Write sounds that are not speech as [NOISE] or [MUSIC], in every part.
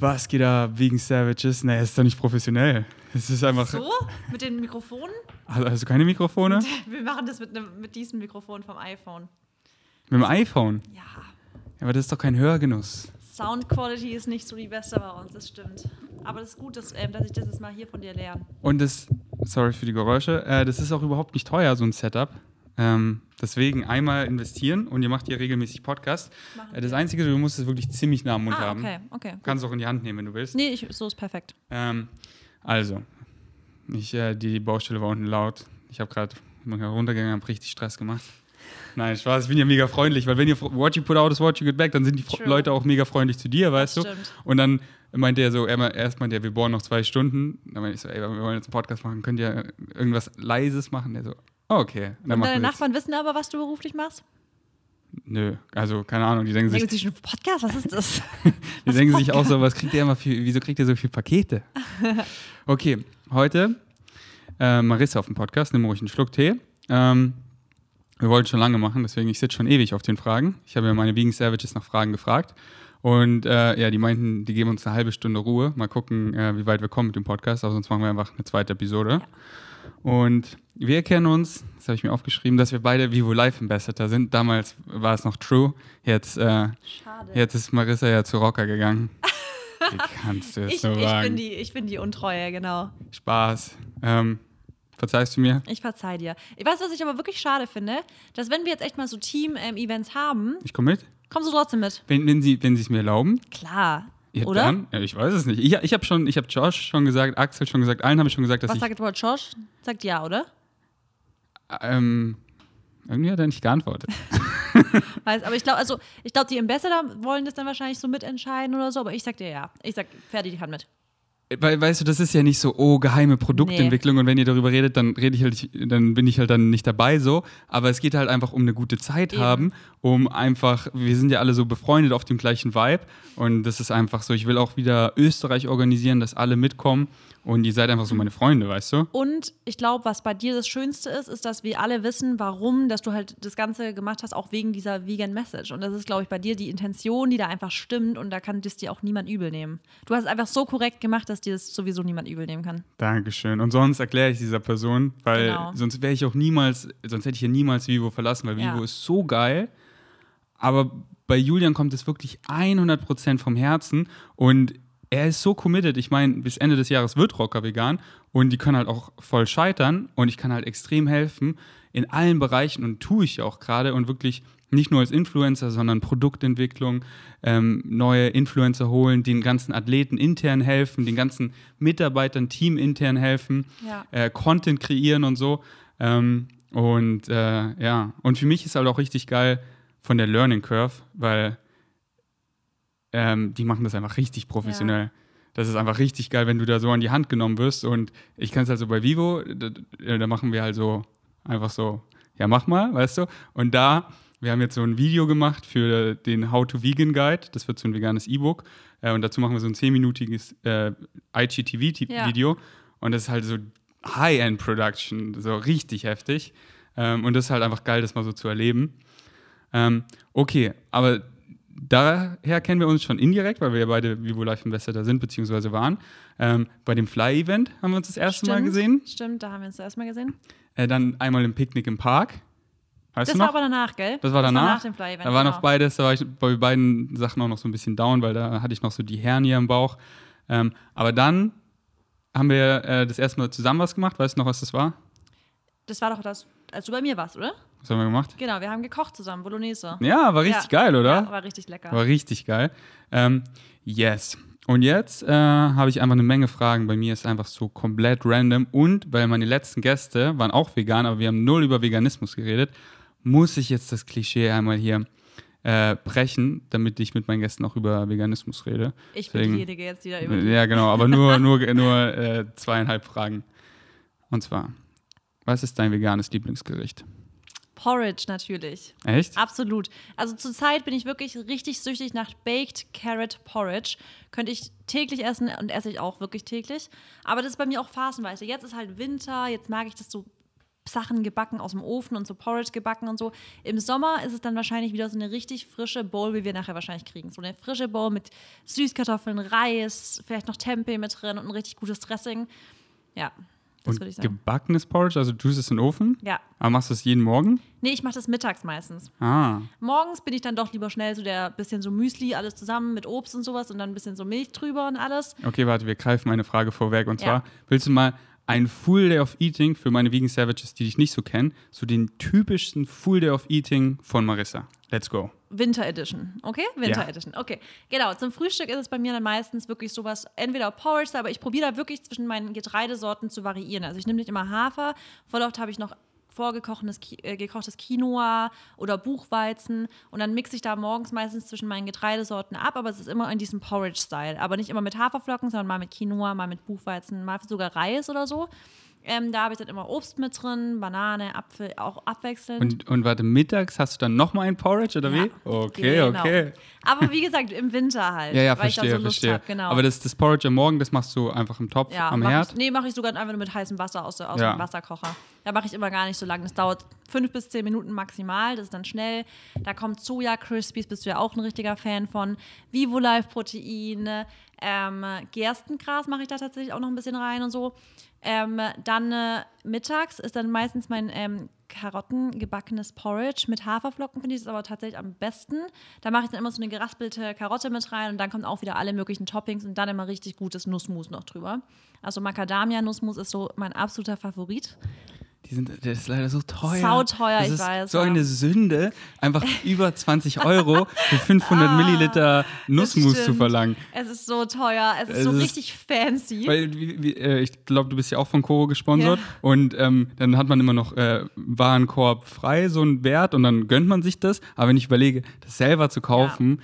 Was geht da wegen Savages? Nee, ist doch nicht professionell. Es ist einfach. So? Mit den Mikrofonen? Also, hast du keine Mikrofone? [LAUGHS] Wir machen das mit, einem- mit diesem Mikrofon vom iPhone. Mit dem iPhone? Ja. Ja, aber das ist doch kein Hörgenuss. Sound Quality ist nicht so die beste bei uns, das stimmt. Aber das ist gut, dass, ähm, dass ich das jetzt mal hier von dir lerne. Und das, sorry für die Geräusche, äh, das ist auch überhaupt nicht teuer, so ein Setup. Ähm, deswegen einmal investieren und ihr macht hier regelmäßig Podcast. Machen das. Einzige, du musst es wirklich ziemlich nah am Mund Ah, haben. okay, okay. Kannst auch in die Hand nehmen, wenn du willst. Nee, ich, so ist perfekt. Ähm, also, ich, äh, die Baustelle war unten laut. Ich habe gerade runtergegangen, habe richtig Stress gemacht. Nein, Spaß, ich bin ja mega freundlich, weil wenn ihr what you put out is what you get back, dann sind die True. Leute auch mega freundlich zu dir, weißt du? Stimmt. Und dann meinte er so, er, erst meinte er, wir bohren noch zwei Stunden. Dann meinte ich so, ey, wir wollen jetzt einen Podcast machen, könnt ihr irgendwas Leises machen? Der so, oh, okay. Und dann Und machen deine jetzt. Nachbarn wissen aber, was du beruflich machst? Nö, also keine Ahnung, die denken sich, Denken sie schon, Podcast, was ist das? [LAUGHS] Die denken sich auch so, was kriegt der immer für, wieso kriegt er so viele Pakete? [LAUGHS] Okay, heute äh, Marissa auf dem Podcast, nimm ruhig einen Schluck Tee. Ähm, wir wollten schon lange machen, deswegen ich sitze schon ewig auf den Fragen. Ich habe ja meine Vegan Savages nach Fragen gefragt. Und äh, ja, die meinten, die geben uns eine halbe Stunde Ruhe. Mal gucken, äh, wie weit wir kommen mit dem Podcast, aber sonst machen wir einfach eine zweite Episode. Und wir kennen uns, das habe ich mir aufgeschrieben, dass wir beide Vivo Life Ambassador sind. Damals war es noch True, jetzt äh. Jetzt ist Marissa ja zu Rocker gegangen. Wie [LAUGHS] kannst du es ich, so ich, bin wagen? die, ich bin die Untreue, genau. Spaß. Ähm, verzeihst du mir? Ich verzeih dir. Ich weiß, was ich aber wirklich schade finde, dass wenn wir jetzt echt mal so Team-Events haben, Ich komme mit. kommst du trotzdem mit. Wenn, wenn sie wenn sie es mir erlauben. Klar. Ja, Oder? Dann, ja, ich weiß es nicht. Ich, ich habe schon, ich habe Josh schon gesagt, Axel schon gesagt, allen habe ich schon gesagt, dass Was ich. sagt Robert Josh? Sagt ja, oder? Ähm, irgendwie hat er nicht geantwortet. [LAUGHS] Weiß, aber ich glaube, also ich glaube, die Ambassador wollen das dann wahrscheinlich so mitentscheiden oder so, aber ich sag dir ja. Ich sag, Ferdi, die kann mit. Weil, weißt du, das ist ja nicht so, oh, geheime Produktentwicklung und wenn ihr darüber redet, dann rede ich halt, dann bin ich halt dann nicht dabei so. Aber es geht halt einfach um eine gute Zeit Eben. haben, um einfach, wir sind ja alle so befreundet auf dem gleichen Vibe und das ist einfach so, ich will auch wieder Österreich organisieren, dass alle mitkommen und ihr seid einfach so meine Freunde, weißt du? Und ich glaube, was bei dir das Schönste ist, ist, dass wir alle wissen, warum, dass du halt das Ganze gemacht hast, auch wegen dieser Vegan Message. Und das ist, glaube ich, bei dir die Intention, die da einfach stimmt und da kann das dir auch niemand übel nehmen. Du hast es einfach so korrekt gemacht, dass dir das sowieso niemand übel nehmen kann. Dankeschön. Und sonst erkläre ich dieser Person, weil Genau. sonst wäre ich auch niemals, sonst hätte ich ja niemals Vivo verlassen, weil Ja. Vivo ist so geil. Aber bei Julian kommt es wirklich 100% vom Herzen und er ist so committed. Ich meine, bis Ende des Jahres wird Rocker vegan und die können halt auch voll scheitern und ich kann halt extrem helfen in allen Bereichen und tue ich auch gerade und wirklich nicht nur als Influencer, sondern Produktentwicklung, ähm, neue Influencer holen, den ganzen Athleten intern helfen, den ganzen Mitarbeitern Team intern helfen, Ja. äh, Content kreieren und so. Ähm, und äh, ja, und für mich ist halt auch richtig geil von der Learning Curve, weil ähm, die machen das einfach richtig professionell. Das ist einfach richtig geil, wenn du da so an die Hand genommen wirst. Und ich kann es halt so bei Vivo, da, da machen wir halt so einfach so, ja, mach mal, weißt du? Und da, wir haben jetzt so ein Video gemacht für den How to Vegan Guide. Das wird so ein veganes E-Book. Äh, und dazu machen wir so ein 10-minütiges äh, IGTV-Video. Und das ist halt so High-End-Production, so richtig heftig. Ähm, und das ist halt einfach geil, das mal so zu erleben. Ähm, okay, aber daher kennen wir uns schon indirekt, weil wir ja beide Vivo Life Ambassador sind, beziehungsweise waren. Ähm, bei dem Fly-Event haben wir uns das erste Mal Stimmt, gesehen. Stimmt, da haben wir uns das erstmal gesehen. Äh, dann einmal im Picknick im Park. Weißt Das war aber danach, gell? das war danach. nach dem Fly-Event. da war genau. noch beides, da war ich bei beiden Sachen auch noch so ein bisschen down, weil da hatte ich noch so die Hernie im Bauch. Ähm, aber dann haben wir äh, das erste Mal zusammen was gemacht. Weißt du noch, was das war? Das war doch das, als du bei mir warst, oder? Was haben wir gemacht? Genau, wir haben gekocht zusammen, Bolognese. Ja, war richtig Ja. geil, oder? Ja, war richtig lecker. War richtig geil. Ähm, yes. Und jetzt äh, habe ich einfach eine Menge Fragen. Bei mir ist einfach so komplett random. Und weil meine letzten Gäste waren auch vegan, aber wir haben null über Veganismus geredet, muss ich jetzt das Klischee einmal hier äh, brechen, damit ich mit meinen Gästen auch über Veganismus rede. ich bin Deswegen- diejenige jetzt, die da über Ja, genau, aber nur, [LAUGHS] nur, nur äh, zweieinhalb Fragen. Und zwar, was ist dein veganes Lieblingsgericht? Porridge natürlich. Echt? Absolut. Also zurzeit bin ich wirklich richtig süchtig nach Baked Carrot Porridge. Könnte ich täglich essen und esse ich auch wirklich täglich. Aber das ist bei mir auch phasenweise. Jetzt ist halt Winter, jetzt mag ich das so Sachen gebacken aus dem Ofen und so Porridge gebacken und so. Im Sommer ist es dann wahrscheinlich wieder so eine richtig frische Bowl, wie wir nachher wahrscheinlich kriegen. So eine frische Bowl mit Süßkartoffeln, Reis, vielleicht noch Tempeh mit drin und ein richtig gutes Dressing. Ja, das Und würde ich sagen. gebackenes Porridge, also du tust es in den Ofen? Ja. Aber machst du es jeden Morgen? Nee, ich mache das mittags meistens. Ah. Morgens bin ich dann doch lieber schnell so der bisschen so Müsli, alles zusammen mit Obst und sowas und dann ein bisschen so Milch drüber und alles. Okay, warte, wir greifen meine Frage vorweg. Und Ja. zwar, willst du mal ein Full Day of Eating für meine Vegan Savages, die dich nicht so kennen, so den typischsten Full Day of Eating von Marissa? Let's go. Winter Edition, okay? Winter Ja. Edition, okay. Genau, zum Frühstück ist es bei mir dann meistens wirklich sowas, entweder Porridge, aber ich probiere da wirklich zwischen meinen Getreidesorten zu variieren. Also ich nehme nicht immer Hafer, voll oft habe ich noch vorgekochtes äh, gekochtes Quinoa oder Buchweizen und dann mixe ich da morgens meistens zwischen meinen Getreidesorten ab, aber es ist immer in diesem Porridge-Style. Aber nicht immer mit Haferflocken, sondern mal mit Quinoa, mal mit Buchweizen, mal sogar Reis oder so. Ähm, da habe ich dann immer Obst mit drin, Banane, Apfel, auch abwechselnd. Und, und warte, mittags hast du dann nochmal ein Porridge oder Ja, wie? Okay, genau. okay. Aber wie gesagt, im Winter halt. Ja, ja, weil ich verstehe, da so Lust verstehe. hab, genau. Aber das, das Porridge am Morgen, das machst du einfach im Topf ja, am mach Herd? Ich, nee, mache ich sogar einfach nur mit heißem Wasser aus, aus Ja. dem Wasserkocher. Da mache ich immer gar nicht so lange. Das dauert fünf bis zehn Minuten maximal. Das ist dann schnell. Da kommt Soja Crispies, bist du ja auch ein richtiger Fan von. Vivo Life Protein. Ähm, Gerstengras mache ich da tatsächlich auch noch ein bisschen rein und so. Ähm, dann äh, mittags ist dann meistens mein ähm, Karotten gebackenes Porridge mit Haferflocken, finde ich das aber tatsächlich am besten. Da mache ich dann immer so eine geraspelte Karotte mit rein und dann kommen auch wieder alle möglichen Toppings und dann immer richtig gutes Nussmus noch drüber. Also Macadamia-Nussmus ist so mein absoluter Favorit. Die sind, das ist leider so teuer. Sauteuer, das ich ist weiß, So ja. eine Sünde, einfach [LAUGHS] über 20 Euro für 500 Milliliter Nussmus zu Ah, verlangen. Es ist so teuer, es ist Es so ist- richtig fancy. Weil, wie, wie, äh, ich glaube, du bist ja auch von Koro gesponsert. Ja. Und ähm, dann hat man immer noch äh, Warenkorb frei, so einen Wert, und dann gönnt man sich das. Aber wenn ich überlege, das selber zu kaufen,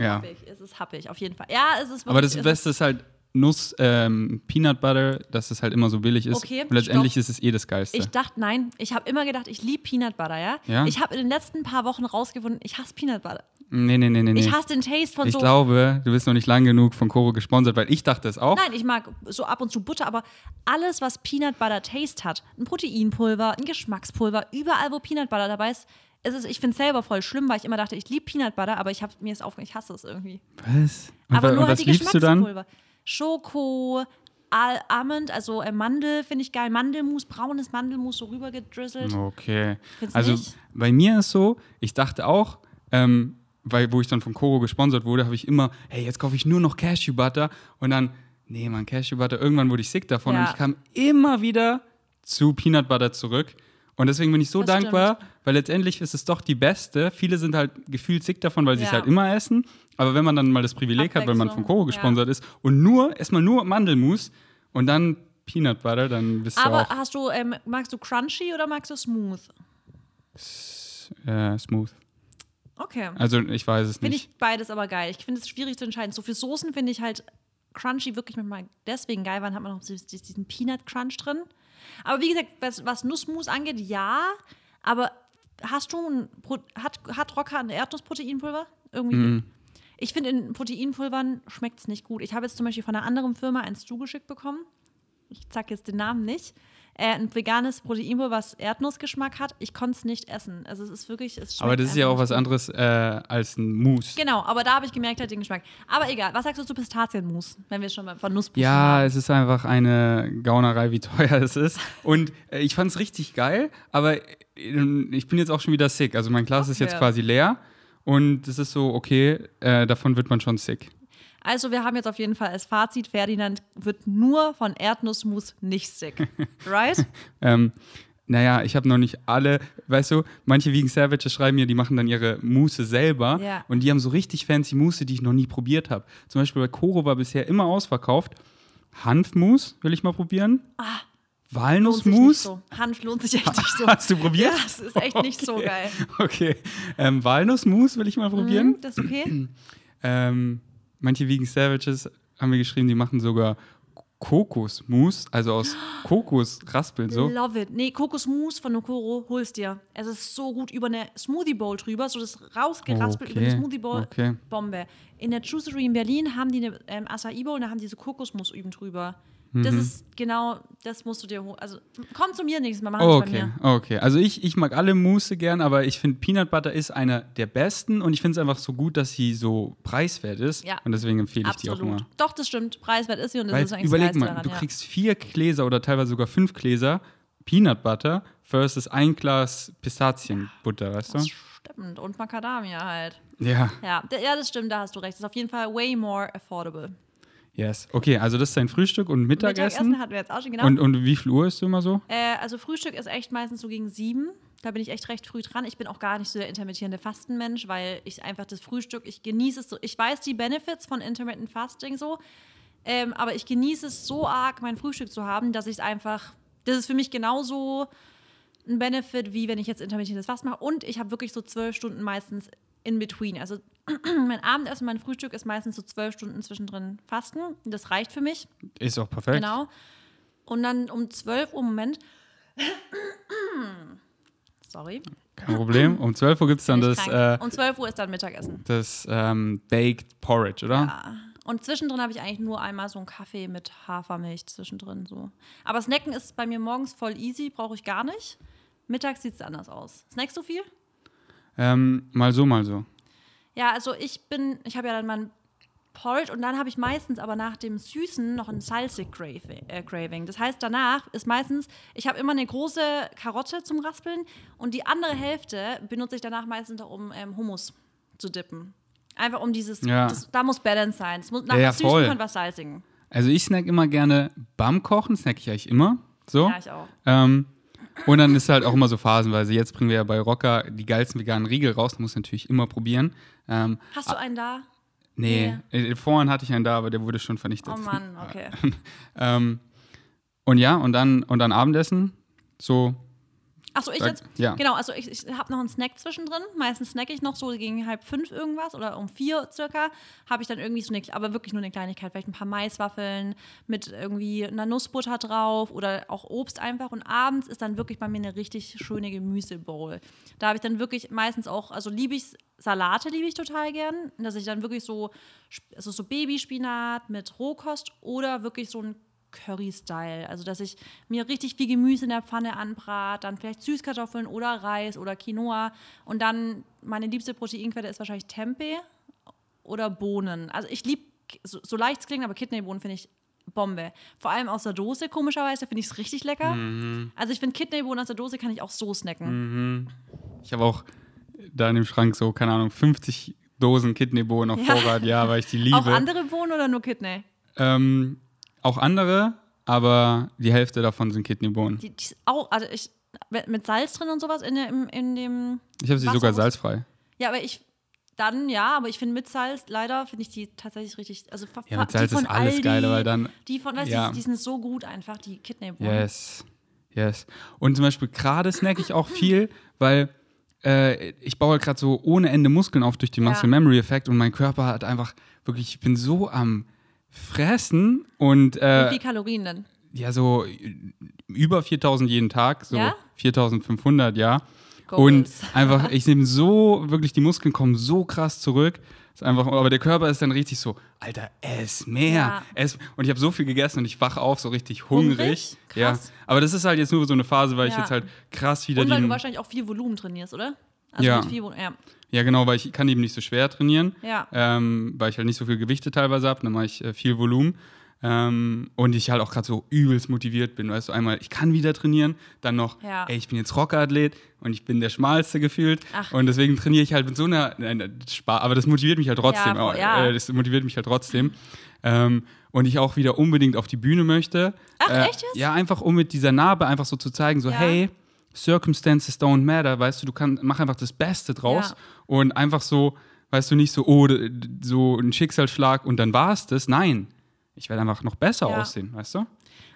ja. happig, es ist happig, auf jeden Fall. Ja, es ist wirklich, Aber das es Beste ist halt Nuss, ähm, Peanut Butter, dass es halt immer so billig ist. Okay, und letztendlich stopp. ist es eh das Geilste. Ich dachte, nein, ich habe immer gedacht, ich liebe Peanut Butter, ja? Ja? Ich habe in den letzten paar Wochen rausgefunden, ich hasse Peanut Butter. nee, nee, nee, nee. Ich hasse den Taste von Ich so. glaube, du bist noch nicht lang genug von Koro gesponsert, weil ich dachte es auch. Nein, ich mag so ab und zu Butter, aber alles, was Peanut Butter Taste hat, ein Proteinpulver, ein Geschmackspulver, überall, wo Peanut Butter dabei ist, ist es, ich finde es selber voll schlimm, weil ich immer dachte, ich liebe Peanut Butter, aber ich habe mir ist aufgehört, ich hasse es irgendwie. Was? Und, aber nur und halt was die liebst du dann? Schoko, Al Almond, also äh, Mandel finde ich geil. Mandelmus, braunes Mandelmus so rüber gedrizzelt. Okay. Findest Also nicht? bei mir ist so, ich dachte auch, ähm, weil wo ich dann von Koro gesponsert wurde, habe ich immer, hey, jetzt kaufe ich nur noch Cashew Butter und dann, nee, man, Cashew Butter, irgendwann wurde ich sick davon Ja. und ich kam immer wieder zu Peanut Butter zurück. Und deswegen bin ich so Das dankbar, weil letztendlich ist es doch die beste. Viele sind halt gefühlt sick davon, weil sie es Ja. halt immer essen. Aber wenn man dann mal das Privileg hat, weil man von Koro ja. gesponsert ist und nur, erstmal nur Mandelmus und dann Peanut Butter, dann bist du Aber hast du, ähm, magst du crunchy oder magst du smooth? äh, smooth. Okay. Also ich weiß es Finde nicht. ich beides aber geil. Ich finde es schwierig zu entscheiden. So für Soßen finde ich halt Crunchy wirklich manchmal deswegen geil, weil dann hat man noch diesen Peanut Crunch drin. Aber wie gesagt, was, was Nussmus angeht, ja. Aber hast du ein, hat, hat Rocker ein Erdnussproteinpulver? Irgendwie. Mhm. Ich finde, in Proteinpulvern schmeckt es nicht gut. Ich habe jetzt zum Beispiel von einer anderen Firma eins zugeschickt bekommen. Ich sag jetzt den Namen nicht. Äh, ein veganes Proteinpulver, was Erdnussgeschmack hat. Ich konnte es nicht essen. Also es ist wirklich, es Aber das ist ja auch was anderes äh, als ein Mousse. Genau, aber da habe ich gemerkt, halt den Geschmack. Aber egal, was sagst du zu Pistazienmus, wenn wir schon mal von Nussbusen Ja, haben? es ist einfach eine Gaunerei, wie teuer [LAUGHS] es ist. Und äh, ich fand es richtig geil, aber äh, ich bin jetzt auch schon wieder sick. Also mein Glas ist jetzt quasi leer und es ist so, okay, äh, davon wird man schon sick. Also wir haben jetzt auf jeden Fall als Fazit, Ferdinand wird nur von Erdnussmus nicht sick. [LAUGHS] Right? Ähm, naja, ich habe noch nicht alle, weißt du, manche Vegan Savages schreiben mir, die machen dann ihre Mousse selber Ja. und die haben so richtig fancy Mousse, die ich noch nie probiert habe. Zum Beispiel bei Koro war bisher immer ausverkauft. Hanfmus will ich mal probieren. Ah, Walnussmus. so. Hanf lohnt sich echt nicht so. [LAUGHS] Hast du probiert? Ja, das ist echt nicht so Okay. geil. Okay. Ähm, Walnussmus will ich mal probieren. Mhm, das ist okay. Ähm, manche Vegan Savages haben mir geschrieben, die machen sogar Kokosmus, also aus [GASPS] Kokosraspeln so. Love it. Nee, Kokosmus von Nokoro, holst dir. Es ist so gut über eine Smoothie Bowl drüber, so das rausgeraspelt über eine Okay, Smoothie Bowl. okay. Bombe. In der Juicery in Berlin haben die eine ähm, Acai Bowl und da haben die so Kokosmus üben drüber. Das Mhm. ist genau, das musst du dir holen. Also komm zu mir nächstes Mal, mach das Oh, bei okay, mir. okay. Also ich, ich mag alle Mousse gern, aber ich finde Peanut Butter ist einer der besten und ich finde es einfach so gut, dass sie so preiswert ist. Ja. Und deswegen empfehle ich die auch Absolut. immer. Doch, das stimmt. Preiswert ist sie und das Weil ist eigentlich überleg das mal, daran, du ja. kriegst vier Gläser oder teilweise sogar fünf Gläser Peanut Butter versus ein Glas Pistazienbutter, weißt du? Das stimmt. Und Macadamia halt. Ja, Ja, ja, das stimmt, da hast du recht. Das ist auf jeden Fall way more affordable. Yes. Okay, also das ist dein Frühstück und Mittagessen. hatten wir jetzt auch schon, genau. und, und wie viel Uhr ist du immer so? Äh, also Frühstück ist echt meistens so gegen sieben. Da bin ich echt recht früh dran. Ich bin auch gar nicht so der intermittierende Fastenmensch, weil ich einfach das Frühstück, ich genieße es so. Ich weiß die Benefits von Intermittent Fasting so, ähm, aber ich genieße es so arg, mein Frühstück zu haben, dass ich es einfach, das ist für mich genauso ein Benefit, wie wenn ich jetzt intermittierendes Fasten mache. Und ich habe wirklich so zwölf Stunden meistens in between. Also [CLEARS THROAT] mein Abendessen, mein Frühstück ist meistens so zwölf Stunden zwischendrin Fasten. Das reicht für mich. Ist auch perfekt. Genau. Und dann um 12 Uhr, Moment. [CLEARS THROAT] Sorry. Kein Problem. Um 12 Uhr gibt es dann bin das, äh, um 12 Uhr ist dann Mittagessen. das ähm, Baked Porridge, oder? Ja. Und zwischendrin habe ich eigentlich nur einmal so einen Kaffee mit Hafermilch zwischendrin. So. Aber Snacken ist bei mir morgens voll easy, brauche ich gar nicht. Mittags sieht es anders aus. Snackst du viel? Ähm, mal so, mal so. Ja, also ich bin, ich habe ja dann mein Porridge und dann habe ich meistens aber nach dem Süßen noch ein Salsig Craving. Äh. Das heißt, danach ist meistens, ich habe immer eine große Karotte zum Raspeln und die andere Hälfte benutze ich danach meistens um ähm, Hummus zu dippen. Einfach um dieses, Ja. das, da muss Balance sein. Es muss, nach Ja, was Süßen voll. kommt was Salzigen. Also ich snack immer gerne beim Kochen, snack ich eigentlich immer. So. Ja, ich auch. Ähm, und dann ist halt auch immer so phasenweise. Jetzt bringen wir ja bei Rocker die geilsten veganen Riegel raus. Muss natürlich immer probieren. Ähm, Hast du einen da? nee, äh, vorhin hatte ich einen da, aber der wurde schon vernichtet. Oh Mann, okay. [LAUGHS] ähm, und ja, und dann, und dann Abendessen. So, Achso, ich jetzt? ja. Genau, also ich, ich habe noch einen Snack zwischendrin. Meistens snacke ich noch so gegen halb fünf irgendwas oder um vier circa. Habe ich dann irgendwie so eine, aber wirklich nur eine Kleinigkeit, vielleicht ein paar Maiswaffeln mit irgendwie einer Nussbutter drauf oder auch Obst einfach. Und abends ist dann wirklich bei mir eine richtig schöne Gemüsebowl. Da habe ich dann wirklich meistens auch, also liebe ich Salate, liebe ich total gern. Dass ich dann wirklich so, also so Babyspinat mit Rohkost oder wirklich so ein Curry-Style. Also, dass ich mir richtig viel Gemüse in der Pfanne anbrate, dann vielleicht Süßkartoffeln oder Reis oder Quinoa. Und dann meine liebste Proteinquelle ist wahrscheinlich Tempeh oder Bohnen. Also, ich liebe, so, so leicht es klingt, aber Kidneybohnen finde ich Bombe. Vor allem aus der Dose, komischerweise, finde ich es richtig lecker. Also, ich finde Kidneybohnen aus der Dose kann ich auch so snacken. ich habe auch da in dem Schrank so, keine Ahnung, 50 Dosen Kidneybohnen auf Ja. Vorrat, ja, weil ich die [LAUGHS] liebe. Auch andere Bohnen oder nur Kidney? Ähm, auch andere, aber die Hälfte davon sind Kidneybohnen. Die, die auch, also ich, mit Salz drin und sowas in, dem, in dem. Ich habe sie Wasser sogar salzfrei. Ja, aber ich. Dann ja, aber ich finde mit Salz, leider finde ich die tatsächlich richtig. Also Ja, mit Salz von ist alles Aldi, geil, weil dann- Die von, weißt du, Ja. die, die sind so gut einfach, die Kidneybohnen. Yes, yes. Und zum Beispiel gerade snack ich auch viel, weil äh, ich baue gerade so ohne Ende Muskeln auf durch den. Muscle Memory Effekt und mein Körper hat einfach wirklich, ich bin so am Fressen und Wie äh, viel Kalorien denn? ja, so über 4000 jeden Tag, so Ja? 4500, ja. Goals. Und [LAUGHS] einfach, ich nehme so, wirklich, die Muskeln kommen so krass zurück. Ist einfach, aber der Körper ist dann richtig so, Alter, ess mehr. Ja. Ess. Und ich habe so viel gegessen und ich wache auf so richtig hungrig. Hungrig? Ja. Aber das ist halt jetzt nur so eine Phase, weil ich Ja. jetzt halt krass wieder Und weil du wahrscheinlich auch viel Volumen trainierst, oder? Also Ja. mit Volumen, ja. Ja, genau, weil ich kann eben nicht so schwer trainieren. Ja. Ähm, weil ich halt nicht so viel Gewichte teilweise habe, dann mache ich äh, viel Volumen. Ähm, und ich halt auch gerade so übelst motiviert bin. Weißt du, einmal, ich kann wieder trainieren, dann noch, Ja. ey, ich bin jetzt Rockerathlet und ich bin der Schmalste gefühlt. Ach. Und deswegen trainiere ich halt mit so einer, nein, Spaß, aber das motiviert mich halt trotzdem. Ja, ja. Äh, das motiviert mich halt trotzdem. Ähm, und ich auch wieder unbedingt auf die Bühne möchte. Ach, Äh, echt jetzt? Ja, einfach um mit dieser Narbe einfach so zu zeigen, so, hey, Circumstances don't matter, weißt du, du kannst, mach einfach das Beste draus Ja. und einfach so, weißt du, nicht so, oh, so ein Schicksalsschlag und dann war es das. Nein, ich werde einfach noch besser Ja. aussehen, weißt du?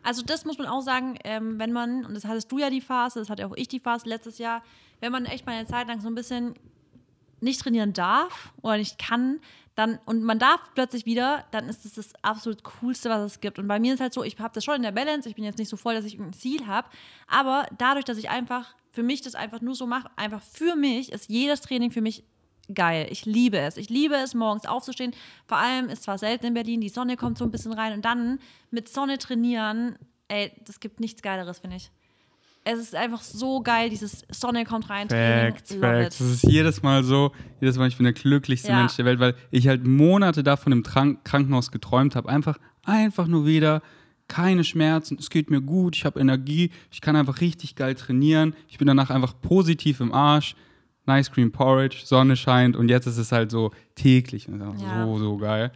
Also das muss man auch sagen, ähm, wenn man, und das hattest du ja die Phase, das hatte auch ich die Phase letztes Jahr, wenn man echt mal eine Zeit lang so ein bisschen nicht trainieren darf oder nicht kann, dann und man darf plötzlich wieder, dann ist das das absolut coolste, was es gibt. Und bei mir ist halt so, ich habe das schon in der Balance, ich bin jetzt nicht so voll, dass ich ein Ziel habe, aber dadurch, dass ich einfach für mich das einfach nur so mache, einfach für mich ist jedes Training für mich geil. Ich liebe es. Ich liebe es, morgens aufzustehen. Vor allem ist zwar selten in Berlin, die Sonne kommt so ein bisschen rein und dann mit Sonne trainieren, ey, das gibt nichts Geileres, finde ich. Es ist einfach so geil, dieses Sonne kommt rein. Facts, Facts. Das ist jedes Mal so, jedes Mal, ich bin der glücklichste Ja. Mensch der Welt, weil ich halt Monate davon im Tran- Krankenhaus geträumt habe. Einfach, einfach nur wieder keine Schmerzen, es geht mir gut, ich habe Energie, ich kann einfach richtig geil trainieren, ich bin danach einfach positiv im Arsch, Nice Cream Porridge, Sonne scheint und jetzt ist es halt so täglich und das ist einfach Ja. so, so geil.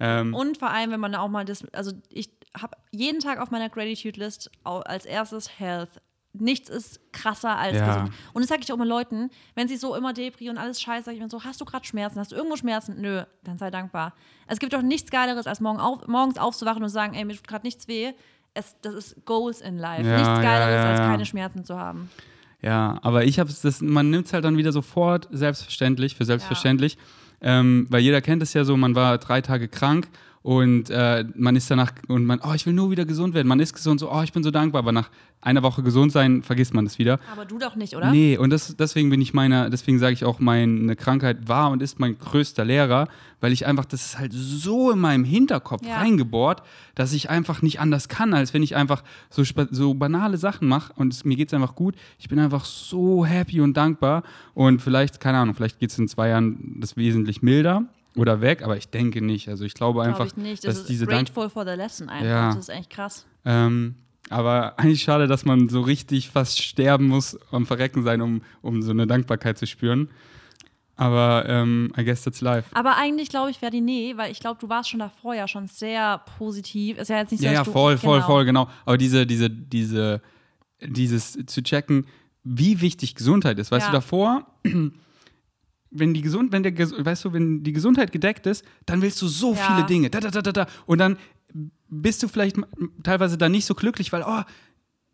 Ähm, Und vor allem, wenn man auch mal das, also ich habe jeden Tag auf meiner Gratitude-List au- als erstes Health. Nichts ist krasser als Ja. gesund. Und das sage ich auch immer Leuten, wenn sie so immer Depri und alles scheiße, sag ich mir so, hast du gerade Schmerzen? Hast du irgendwo Schmerzen? Nö, dann sei dankbar. Es gibt doch nichts Geileres, als morgen auf, morgens aufzuwachen und zu sagen, ey, mir tut gerade nichts weh. Es, das ist Goals in life. Ja, nichts Geileres, ja, als keine Schmerzen zu haben. Ja, aber ich habe es, man nimmt es halt dann wieder sofort selbstverständlich, für selbstverständlich. Ähm, weil jeder kennt es ja so, man war drei Tage krank und äh, man ist danach und man, oh, ich will nur wieder gesund werden. Man ist gesund, so, oh, ich bin so dankbar, aber nach einer Woche gesund sein, vergisst man das wieder. Aber du doch nicht, oder? Nee, und das, deswegen bin ich meiner, deswegen sage ich auch, meine Krankheit war und ist mein größter Lehrer, weil ich einfach, das ist halt so in meinem Hinterkopf Ja. reingebohrt, dass ich einfach nicht anders kann, als wenn ich einfach so, so banale Sachen mache und es, mir geht es einfach gut. Ich bin einfach so happy und dankbar und vielleicht, keine Ahnung, vielleicht geht es in zwei Jahren das wesentlich milder oder weg, aber ich denke nicht. Also ich glaube einfach, ich nicht. dass Das ist diese Dank grateful for the lesson einfach. Ja. Das ist echt krass. ähm, aber eigentlich schade, dass man so richtig fast sterben muss, am Verrecken sein, um, um so eine Dankbarkeit zu spüren. Aber ähm, I guess that's life. Aber eigentlich glaube ich, nee, weil ich glaube, du warst schon davor ja schon sehr positiv. Ist ja jetzt nicht so, Ja, ja, du, voll, voll, genau. voll, genau. Aber diese, diese, diese, dieses zu checken, wie wichtig Gesundheit ist. Weißt Ja. du, davor, wenn die gesund, wenn der, weißt du, wenn die Gesundheit gedeckt ist, dann willst du so Ja. viele Dinge. Da, da, da, da, da. Und dann bist du vielleicht teilweise dann nicht so glücklich, weil, oh,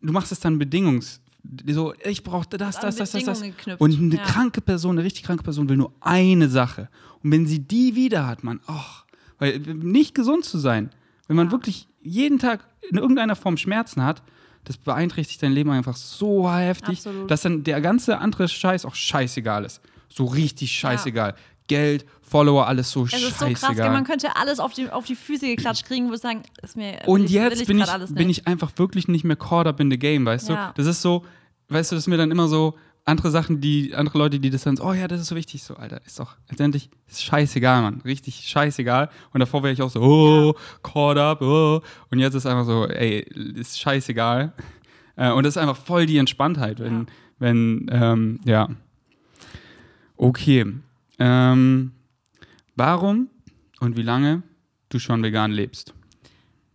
du machst es dann bedingungs. So, ich brauche das, das, das, das, das. Und eine Ja. kranke Person, eine richtig kranke Person will nur eine Sache. Und wenn sie die wieder hat, man, ach, weil nicht gesund zu sein, wenn man Ja. wirklich jeden Tag in irgendeiner Form Schmerzen hat, das beeinträchtigt dein Leben einfach so heftig, Absolut. dass dann der ganze andere Scheiß auch scheißegal ist. So richtig scheißegal. Geld, Follower, alles so Es ist so scheißegal. krass, gell? man könnte alles auf die, auf die Füße geklatscht kriegen, würde sagen, ist mir will Und jetzt ich bin, ich, alles bin ich einfach wirklich nicht mehr caught up in the game, weißt Ja. du? Das ist so, weißt du, das ist mir dann immer so andere Sachen, die, andere Leute, die das dann so, oh ja, das ist so wichtig, so, Alter, ist doch, letztendlich ist scheißegal, Mann, richtig scheißegal. Und davor wäre ich auch so, oh, caught up, oh. Und jetzt ist einfach so, ey, ist scheißegal. Äh, und das ist einfach voll die Entspanntheit, wenn, Ja. wenn, ähm, ja. Okay. Ähm, warum und wie lange du schon vegan lebst?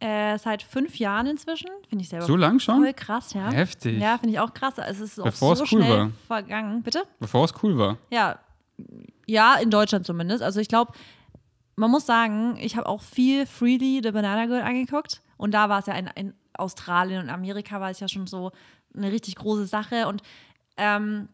Äh, seit fünf Jahren inzwischen, finde ich selber So lang schon? voll krass, ja. Heftig. Ja, finde ich auch krass. Es ist auch Bevor so es cool schnell war. vergangen. Bitte? Bevor es cool war. Ja, ja, in Deutschland zumindest. Also ich glaube, man muss sagen, ich habe auch viel Freely the Banana Girl angeguckt. Und da war es ja in, in Australien und Amerika war es ja schon so eine richtig große Sache. Und ähm,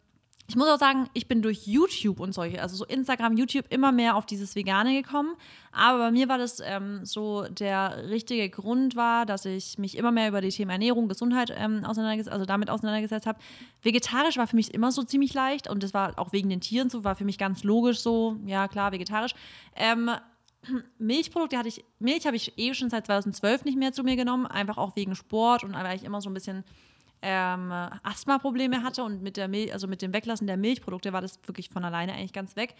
ich muss auch sagen, ich bin durch YouTube und solche, also so Instagram, YouTube immer mehr auf dieses Vegane gekommen. Aber bei mir war das ähm, so, der richtige Grund war, dass ich mich immer mehr über die Themen Ernährung, Gesundheit ähm, auseinandergesetzt, also damit auseinandergesetzt habe. Vegetarisch war für mich immer so ziemlich leicht und das war auch wegen den Tieren so, war für mich ganz logisch so, ja klar, vegetarisch. Ähm, [CLEARS THROAT] Milchprodukte hatte ich, Milch habe ich eh schon seit 2012 nicht mehr zu mir genommen, einfach auch wegen Sport und weil ich immer so ein bisschen ähm, Asthma-Probleme hatte und mit der Milch, also mit dem Weglassen der Milchprodukte war das wirklich von alleine eigentlich ganz weg.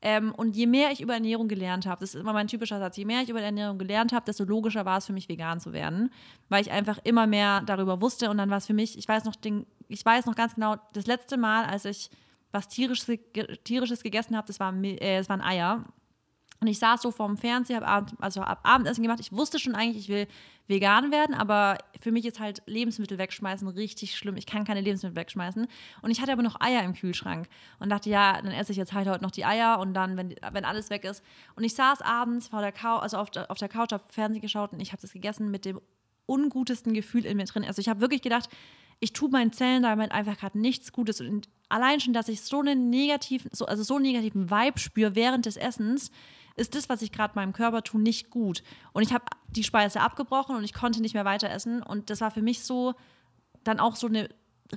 Ähm, und je mehr ich über Ernährung gelernt habe, das ist immer mein typischer Satz, je mehr ich über Ernährung gelernt habe, desto logischer war es für mich, vegan zu werden, weil ich einfach immer mehr darüber wusste und dann war es für mich, ich weiß noch, den, ich weiß noch ganz genau, das letzte Mal, als ich was Tierisches, Tierisches gegessen habe, das, war, Mil- äh, das waren Eier. Und ich saß so vorm Fernseher, hab Abend, also hab Abendessen gemacht. Ich wusste schon eigentlich, ich will vegan werden, aber für mich ist halt Lebensmittel wegschmeißen richtig schlimm. Ich kann keine Lebensmittel wegschmeißen. Und ich hatte aber noch Eier im Kühlschrank und dachte, ja, dann esse ich jetzt halt heute noch die Eier und dann, wenn, wenn alles weg ist. Und ich saß abends vor der Couch, also auf der, auf der Couch, habe Fernsehen geschaut und ich habe das gegessen mit dem ungutesten Gefühl in mir drin. Also ich habe wirklich gedacht, ich tue meinen Zellen damit einfach gerade nichts Gutes. Und allein schon, dass ich so einen negativen, so, also so einen negativen Vibe spüre während des Essens, ist das, was ich gerade meinem Körper tue, nicht gut. Und ich habe die Speise abgebrochen und ich konnte nicht mehr weiter essen. Und das war für mich so dann auch so eine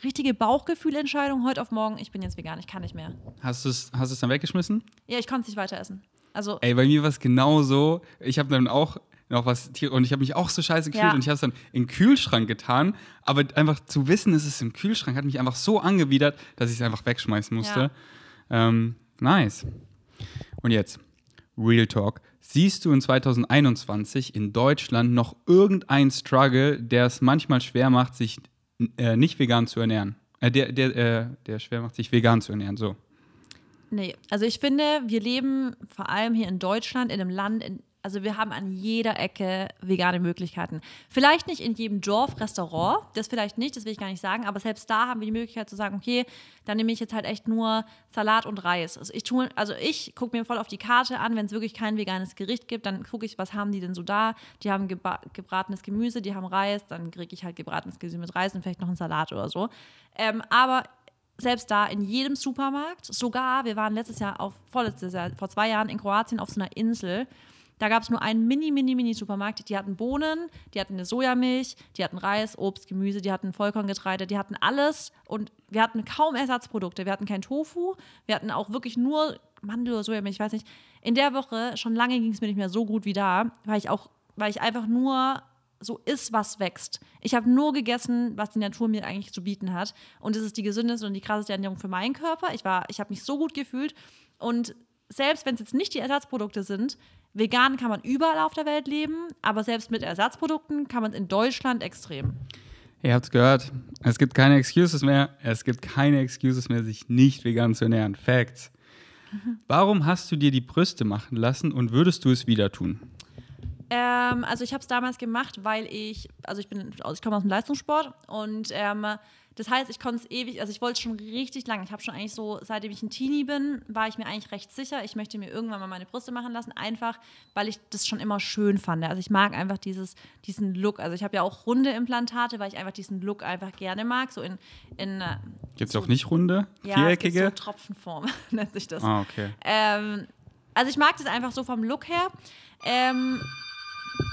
richtige Bauchgefühlentscheidung heute auf morgen, ich bin jetzt vegan, ich kann nicht mehr. Hast du es hast du's dann weggeschmissen? Ja, ich konnte es nicht weiter essen. Also, Ey, bei mir war es genau so. Ich habe dann auch noch was und ich habe mich auch so scheiße gefühlt Ja. und ich habe es dann den Kühlschrank getan. Aber einfach zu wissen, es ist im Kühlschrank, hat mich einfach so angewidert, dass ich es einfach wegschmeißen musste. Ähm, nice. Und jetzt, Real Talk. Siehst du in 2021 in Deutschland noch irgendeinen Struggle, der es manchmal schwer macht, sich äh, nicht vegan zu ernähren? Äh, der, der, äh, der schwer macht, sich vegan zu ernähren, so. Nee, also ich finde, wir leben vor allem hier in Deutschland, in einem Land, in, also wir haben an jeder Ecke vegane Möglichkeiten. Vielleicht nicht in jedem Dorf Restaurant, das vielleicht nicht, das will ich gar nicht sagen, aber selbst da haben wir die Möglichkeit zu sagen, okay, dann nehme ich jetzt halt echt nur Salat und Reis. Also ich tue, also ich gucke mir voll auf die Karte an, wenn es wirklich kein veganes Gericht gibt, dann gucke ich, was haben die denn so da? Die haben gebratenes Gemüse, die haben Reis, dann kriege ich halt gebratenes Gemüse mit Reis und vielleicht noch einen Salat oder so. Ähm, aber selbst da in jedem Supermarkt, sogar, wir waren letztes Jahr auf, vorletztes Jahr, vor zwei Jahren in Kroatien auf so einer Insel. Da gab es nur einen mini, mini, mini Supermarkt. Die hatten Bohnen, die hatten eine Sojamilch, die hatten Reis, Obst, Gemüse, die hatten Vollkorngetreide, die hatten alles. Und wir hatten kaum Ersatzprodukte. Wir hatten kein Tofu, wir hatten auch wirklich nur Mandel oder Sojamilch, ich weiß nicht. In der Woche, schon lange ging es mir nicht mehr so gut wie da, weil ich auch, weil ich einfach nur so ist, was wächst. Ich habe nur gegessen, was die Natur mir eigentlich zu bieten hat. Und es ist die gesündeste und die krasseste Ernährung für meinen Körper. Ich, ich habe mich so gut gefühlt. Und selbst wenn es jetzt nicht die Ersatzprodukte sind, vegan kann man überall auf der Welt leben, aber selbst mit Ersatzprodukten kann man in Deutschland extrem. Ihr habt's gehört. Es gibt keine Excuses mehr. Es gibt keine Excuses mehr, sich nicht vegan zu ernähren. Facts. Warum hast du dir die Brüste machen lassen und würdest du es wieder tun? Ähm, also ich habe es damals gemacht, weil ich, also ich bin, also ich komme aus dem Leistungssport und ähm, das heißt, ich konnte es ewig, also ich wollte es schon richtig lange. Ich habe schon eigentlich so, seitdem ich ein Teenie bin, war ich mir eigentlich recht sicher, ich möchte mir irgendwann mal meine Brüste machen lassen, einfach weil ich das schon immer schön fand. Also ich mag einfach dieses, diesen Look. Also ich habe ja auch runde Implantate, weil ich einfach diesen Look einfach gerne mag. So in, in äh, Gibt's auch nicht runde, ja, viereckige? Es gibt so Tropfenform, [LAUGHS] nennt sich das. ah, okay. Ähm, also ich mag das einfach so vom Look her. Ähm,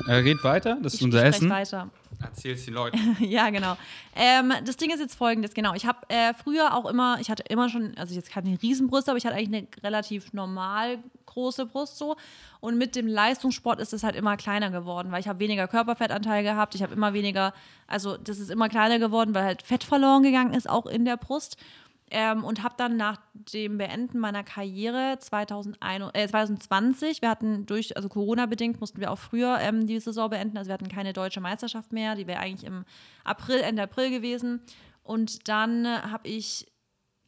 Äh, red weiter, das ist unser Essen. weiter. Erzähl's den Leuten. [LAUGHS] ja, genau. Ähm, das Ding ist jetzt folgendes, genau. Ich habe äh, früher auch immer, ich hatte immer schon, also jetzt keine Riesenbrust, aber ich hatte eigentlich eine relativ normal große Brust so. Und mit dem Leistungssport ist es halt immer kleiner geworden, weil ich habe weniger Körperfettanteil gehabt. Ich habe immer weniger, also das ist immer kleiner geworden, weil halt Fett verloren gegangen ist, auch in der Brust. Ähm, und habe dann nach dem Beenden meiner Karriere 2001, äh, 2020, wir hatten durch, also Corona-bedingt mussten wir auch früher ähm, die Saison beenden, also wir hatten keine deutsche Meisterschaft mehr, die wäre eigentlich im April, Ende April gewesen. Und dann äh, habe ich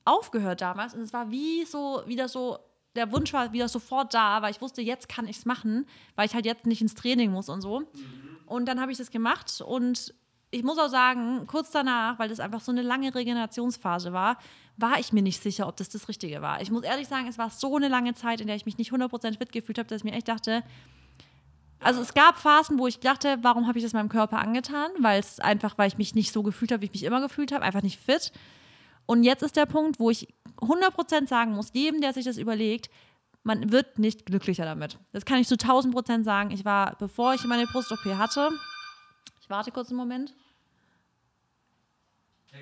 aufgehört damals und es war wie so, wieder so, der Wunsch war wieder sofort da, weil ich wusste, jetzt kann ich es machen, weil ich halt jetzt nicht ins Training muss und so. Und dann habe ich das gemacht und ich muss auch sagen, kurz danach, weil das einfach so eine lange Regenerationsphase war, war ich mir nicht sicher, ob das das Richtige war. Ich muss ehrlich sagen, es war so eine lange Zeit, in der ich mich nicht 100% fit gefühlt habe, dass ich mir echt dachte, also es gab Phasen, wo ich dachte, warum habe ich das meinem Körper angetan? Weil es einfach, weil ich mich nicht so gefühlt habe, wie ich mich immer gefühlt habe, einfach nicht fit. Und jetzt ist der Punkt, wo ich 100% sagen muss, jedem, der sich das überlegt, man wird nicht glücklicher damit. Das kann ich zu 1000% sagen. Ich war, bevor ich meine Brust-OP hatte, ich warte kurz einen Moment.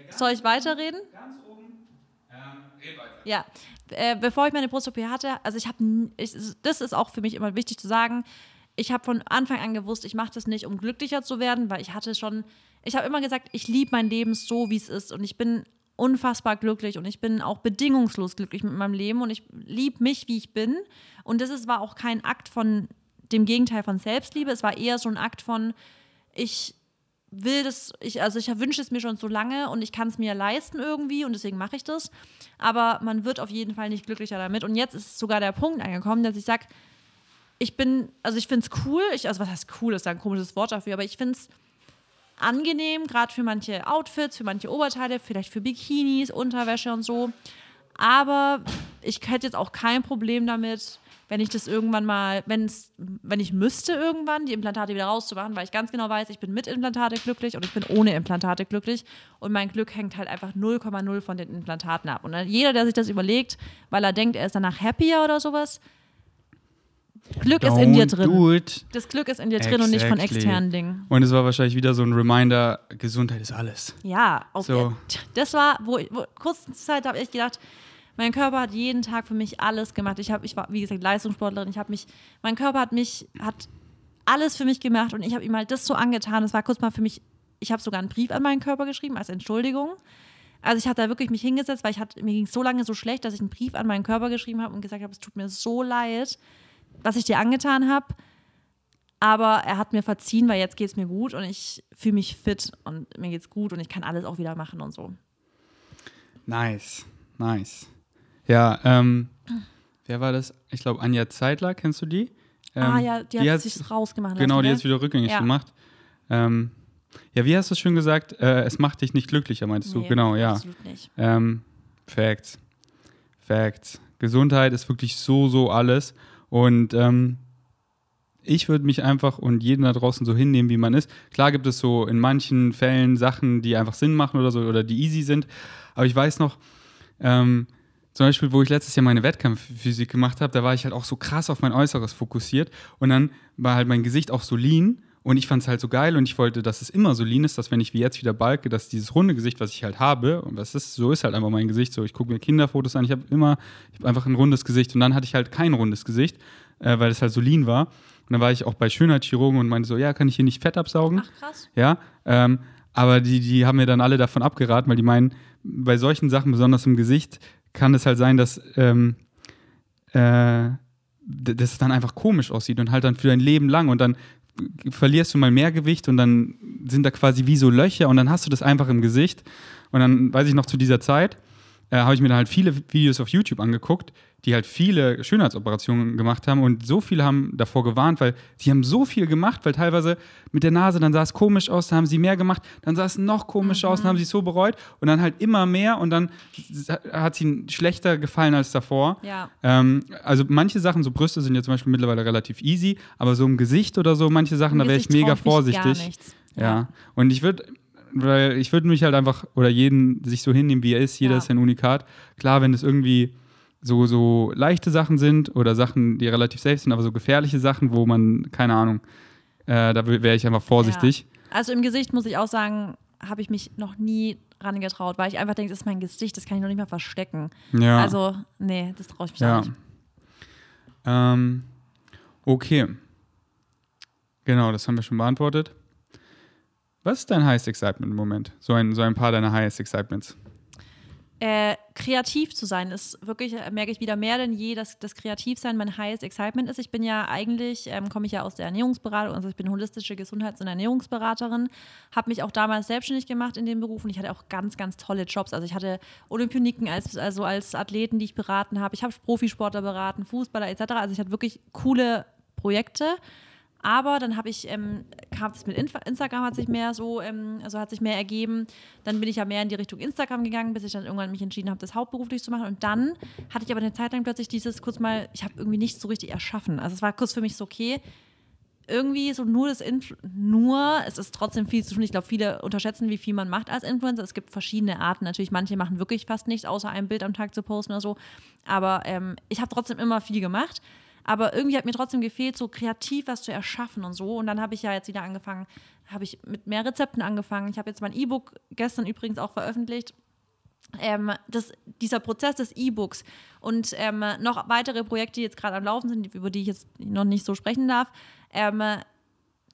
Soll ich weiterreden? Ganz oben. Ähm, weiter. Ja, äh, bevor ich meine Brust-OP hatte, also ich habe, das ist auch für mich immer wichtig zu sagen, ich habe von Anfang an gewusst, ich mache das nicht, um glücklicher zu werden, weil ich hatte schon, ich habe immer gesagt, ich liebe mein Leben so, wie es ist und ich bin unfassbar glücklich und ich bin auch bedingungslos glücklich mit meinem Leben und ich liebe mich, wie ich bin und das ist, war auch kein Akt von dem Gegenteil von Selbstliebe, es war eher so ein Akt von, ich will das, ich, also ich wünsche es mir schon so lange und ich kann es mir leisten irgendwie und deswegen mache ich das. Aber man wird auf jeden Fall nicht glücklicher damit. Und jetzt ist sogar der Punkt angekommen, dass ich sage, ich bin, also ich finde es cool, ich, also was heißt cool, ist da ein komisches Wort dafür, aber ich finde es angenehm, gerade für manche Outfits, für manche Oberteile, vielleicht für Bikinis, Unterwäsche und so. Aber ich hätte jetzt auch kein Problem damit, wenn ich das irgendwann mal, wenn's, wenn ich müsste irgendwann, die Implantate wieder rauszumachen, weil ich ganz genau weiß, ich bin mit Implantate glücklich und ich bin ohne Implantate glücklich und mein Glück hängt halt einfach 0,0 von den Implantaten ab. Und jeder, der sich das überlegt, weil er denkt, er ist danach happier oder sowas, Glück ist in dir Don't drin. Das Glück ist in dir drin und nicht von Exactly. externen Dingen. Und es war wahrscheinlich wieder so ein Reminder, Gesundheit ist alles. Ja, auf So. das war, wo, wo kurze Zeit habe ich gedacht, mein Körper hat jeden Tag für mich alles gemacht. Ich habe, ich war wie gesagt Leistungssportlerin. Ich habe mich, mein Körper hat mich, hat alles für mich gemacht und ich habe ihm halt das so angetan. Das war kurz mal für mich. Ich habe sogar einen Brief an meinen Körper geschrieben als Entschuldigung. Also ich hatte da wirklich mich hingesetzt, weil ich hatte, mir ging es so lange so schlecht, dass ich einen Brief an meinen Körper geschrieben habe und gesagt habe, es tut mir so leid, was ich dir angetan habe. Aber er hat mir verziehen, weil jetzt geht es mir gut und ich fühle mich fit und mir geht's gut und ich kann alles auch wieder machen und so. Nice, nice. Ja, ähm, wer war das? Ich glaube, Anja Zeitler, kennst du die? Ähm, ah ja, die, hat hat's- sich rausgemacht. Genau, lassen, die gell? hat es wieder rückgängig Ja. gemacht. Ähm, ja, wie hast du es schön gesagt? Äh, es macht dich nicht glücklicher, meintest du? Nee, Genau, ja. Absolut nicht. Ähm, Facts. Facts. Gesundheit ist wirklich so, so alles. Und ähm, ich würde mich einfach und jeden da draußen so hinnehmen, wie man ist. Klar gibt es so in manchen Fällen Sachen, die einfach Sinn machen oder so oder die easy sind. Aber ich weiß noch, ähm, zum Beispiel, wo ich letztes Jahr meine Wettkampfphysik gemacht habe, da war ich halt auch so krass auf mein Äußeres fokussiert. Und dann war halt mein Gesicht auch so lean. Und ich fand es halt so geil und ich wollte, dass es immer so lean ist, dass wenn ich wie jetzt wieder balke, dass dieses runde Gesicht, was ich halt habe, und was ist, so ist halt einfach mein Gesicht, so ich gucke mir Kinderfotos an, ich habe immer, ich habe einfach ein rundes Gesicht und dann hatte ich halt kein rundes Gesicht, äh, weil es halt so lean war. Und dann war ich auch bei Schönheitschirurgen und meinte so, ja, kann ich hier nicht Fett absaugen? Ach krass. Ja, ähm, aber die, die haben mir dann alle davon abgeraten, weil die meinen, bei solchen Sachen, besonders im Gesicht, kann es halt sein, dass, ähm, äh, dass es dann einfach komisch aussieht und halt dann für dein Leben lang und dann verlierst du mal mehr Gewicht und dann sind da quasi wie so Löcher und dann hast du das einfach im Gesicht. Und dann weiß ich noch zu dieser Zeit, äh, habe ich mir dann halt viele Videos auf YouTube angeguckt, die halt viele Schönheitsoperationen gemacht haben und so viele haben davor gewarnt, weil sie haben so viel gemacht, weil teilweise mit der Nase, dann sah es komisch aus, dann haben sie mehr gemacht, dann sah es noch komischer aus, dann haben sie es so bereut und dann halt immer mehr und dann hat es ihnen schlechter gefallen als davor. Ja. Ähm, also manche Sachen, so Brüste sind ja zum Beispiel mittlerweile relativ easy, aber so im Gesicht oder so, manche Sachen, Im da wäre ich mega vorsichtig. Gar nichts. Ja. Und ich würde, weil ich würde mich halt einfach, oder jeden sich so hinnehmen, wie er ist, jeder Ja. ist ja ein Unikat. Klar, wenn es irgendwie so, so leichte Sachen sind oder Sachen, die relativ safe sind, aber so gefährliche Sachen, wo man, keine Ahnung, äh, da wäre ich einfach vorsichtig. Also im Gesicht muss ich auch sagen, habe ich mich noch nie rangetraut, weil ich einfach denke, das ist mein Gesicht, das kann ich noch nicht mal verstecken. Ja. Also, nee, das traue ich mich ja. auch nicht. Ähm, okay. Genau, das haben wir schon beantwortet. Was ist dein Highest Excitement im Moment? So ein, so ein paar deiner Highest Excitements. Äh, kreativ zu sein ist wirklich, äh, merke ich wieder mehr denn je, dass das Kreativsein mein highest excitement ist. Ich bin ja eigentlich, ähm, komme ich ja aus der Ernährungsberatung, also ich bin holistische Gesundheits- und Ernährungsberaterin, habe mich auch damals selbstständig gemacht in dem Beruf und ich hatte auch ganz, ganz tolle Jobs. Also ich hatte Olympioniken als, also als Athleten, die ich beraten habe. Ich habe Profisportler beraten, Fußballer etc. Also ich hatte wirklich coole Projekte. Aber dann habe ich, ähm, kam es mit Instagram hat sich mehr so, ähm, also hat sich mehr ergeben. Dann bin ich ja mehr in die Richtung Instagram gegangen, bis ich dann irgendwann mich entschieden habe, das hauptberuflich zu machen. Und dann hatte ich aber eine Zeit lang plötzlich dieses kurz mal, ich habe irgendwie nichts so richtig erschaffen. Also es war kurz für mich so, okay, irgendwie so nur das Inf nur, es ist trotzdem viel zu tun. Ich glaube, viele unterschätzen, wie viel man macht als Influencer. Es gibt verschiedene Arten. Natürlich, manche machen wirklich fast nichts, außer ein Bild am Tag zu posten oder so. Aber ähm, ich habe trotzdem immer viel gemacht. Aber irgendwie hat mir trotzdem gefehlt, so kreativ was zu erschaffen und so. Und dann habe ich ja jetzt wieder angefangen, habe ich mit mehr Rezepten angefangen. Ich habe jetzt mein E-Book gestern übrigens auch veröffentlicht. Ähm, das, dieser Prozess des E-Books und ähm, noch weitere Projekte, die jetzt gerade am Laufen sind, über die ich jetzt noch nicht so sprechen darf, ähm,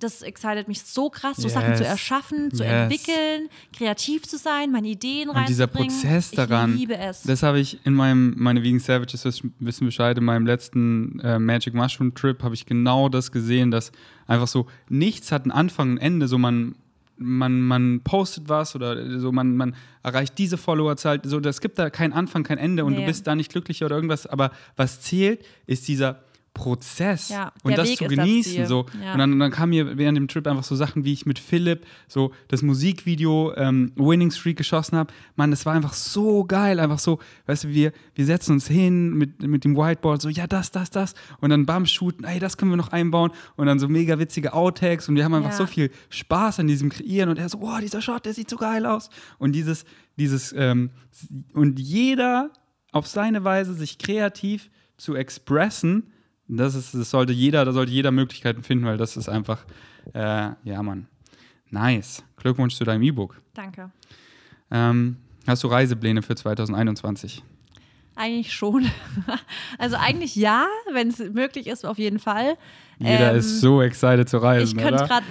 das excited mich so krass, so Sachen Yes. zu erschaffen, zu Yes. entwickeln, kreativ zu sein, meine Ideen Und dieser reinzubringen. Prozess daran, Ich liebe es. das habe ich in meinem, meine Vegan Savages wissen- wissen Bescheid, in meinem letzten äh, Magic Mushroom Trip habe ich genau das gesehen, dass einfach so nichts hat einen Anfang und ein Ende, so man, man, man postet was oder so, man, man erreicht diese Followerzahl, so, es gibt da keinen Anfang, kein Ende und Nee. du bist da nicht glücklicher oder irgendwas, aber was zählt, ist dieser Prozess Ja, und das Weg zu das genießen. Ziel. So. Ja. Und dann, dann kam mir während dem Trip einfach so Sachen, wie ich mit Philipp so das Musikvideo ähm, Winning Streak geschossen habe. Mann, das war einfach so geil. Einfach so, weißt du, wir, wir setzen uns hin mit, mit dem Whiteboard, so, ja, das, das, das. Und dann bam, shooten, ey, das können wir noch einbauen. Und dann so mega witzige Outtakes. Und wir haben einfach Ja. so viel Spaß an diesem Kreieren. Und er so, wow, dieser Shot, der sieht so geil aus. Und dieses, dieses, ähm, und jeder auf seine Weise sich kreativ zu expressen, Das ist, das sollte jeder, da sollte jeder Möglichkeiten finden, weil das ist einfach, äh, ja, Mann. Nice. Glückwunsch zu deinem E-Book. Danke. Ähm, hast du Reisepläne für 2021? Eigentlich schon. [LAUGHS] also eigentlich ja, wenn es möglich ist, auf jeden Fall. Jeder Ähm, ist so excited zu reisen, Ich könnte gerade,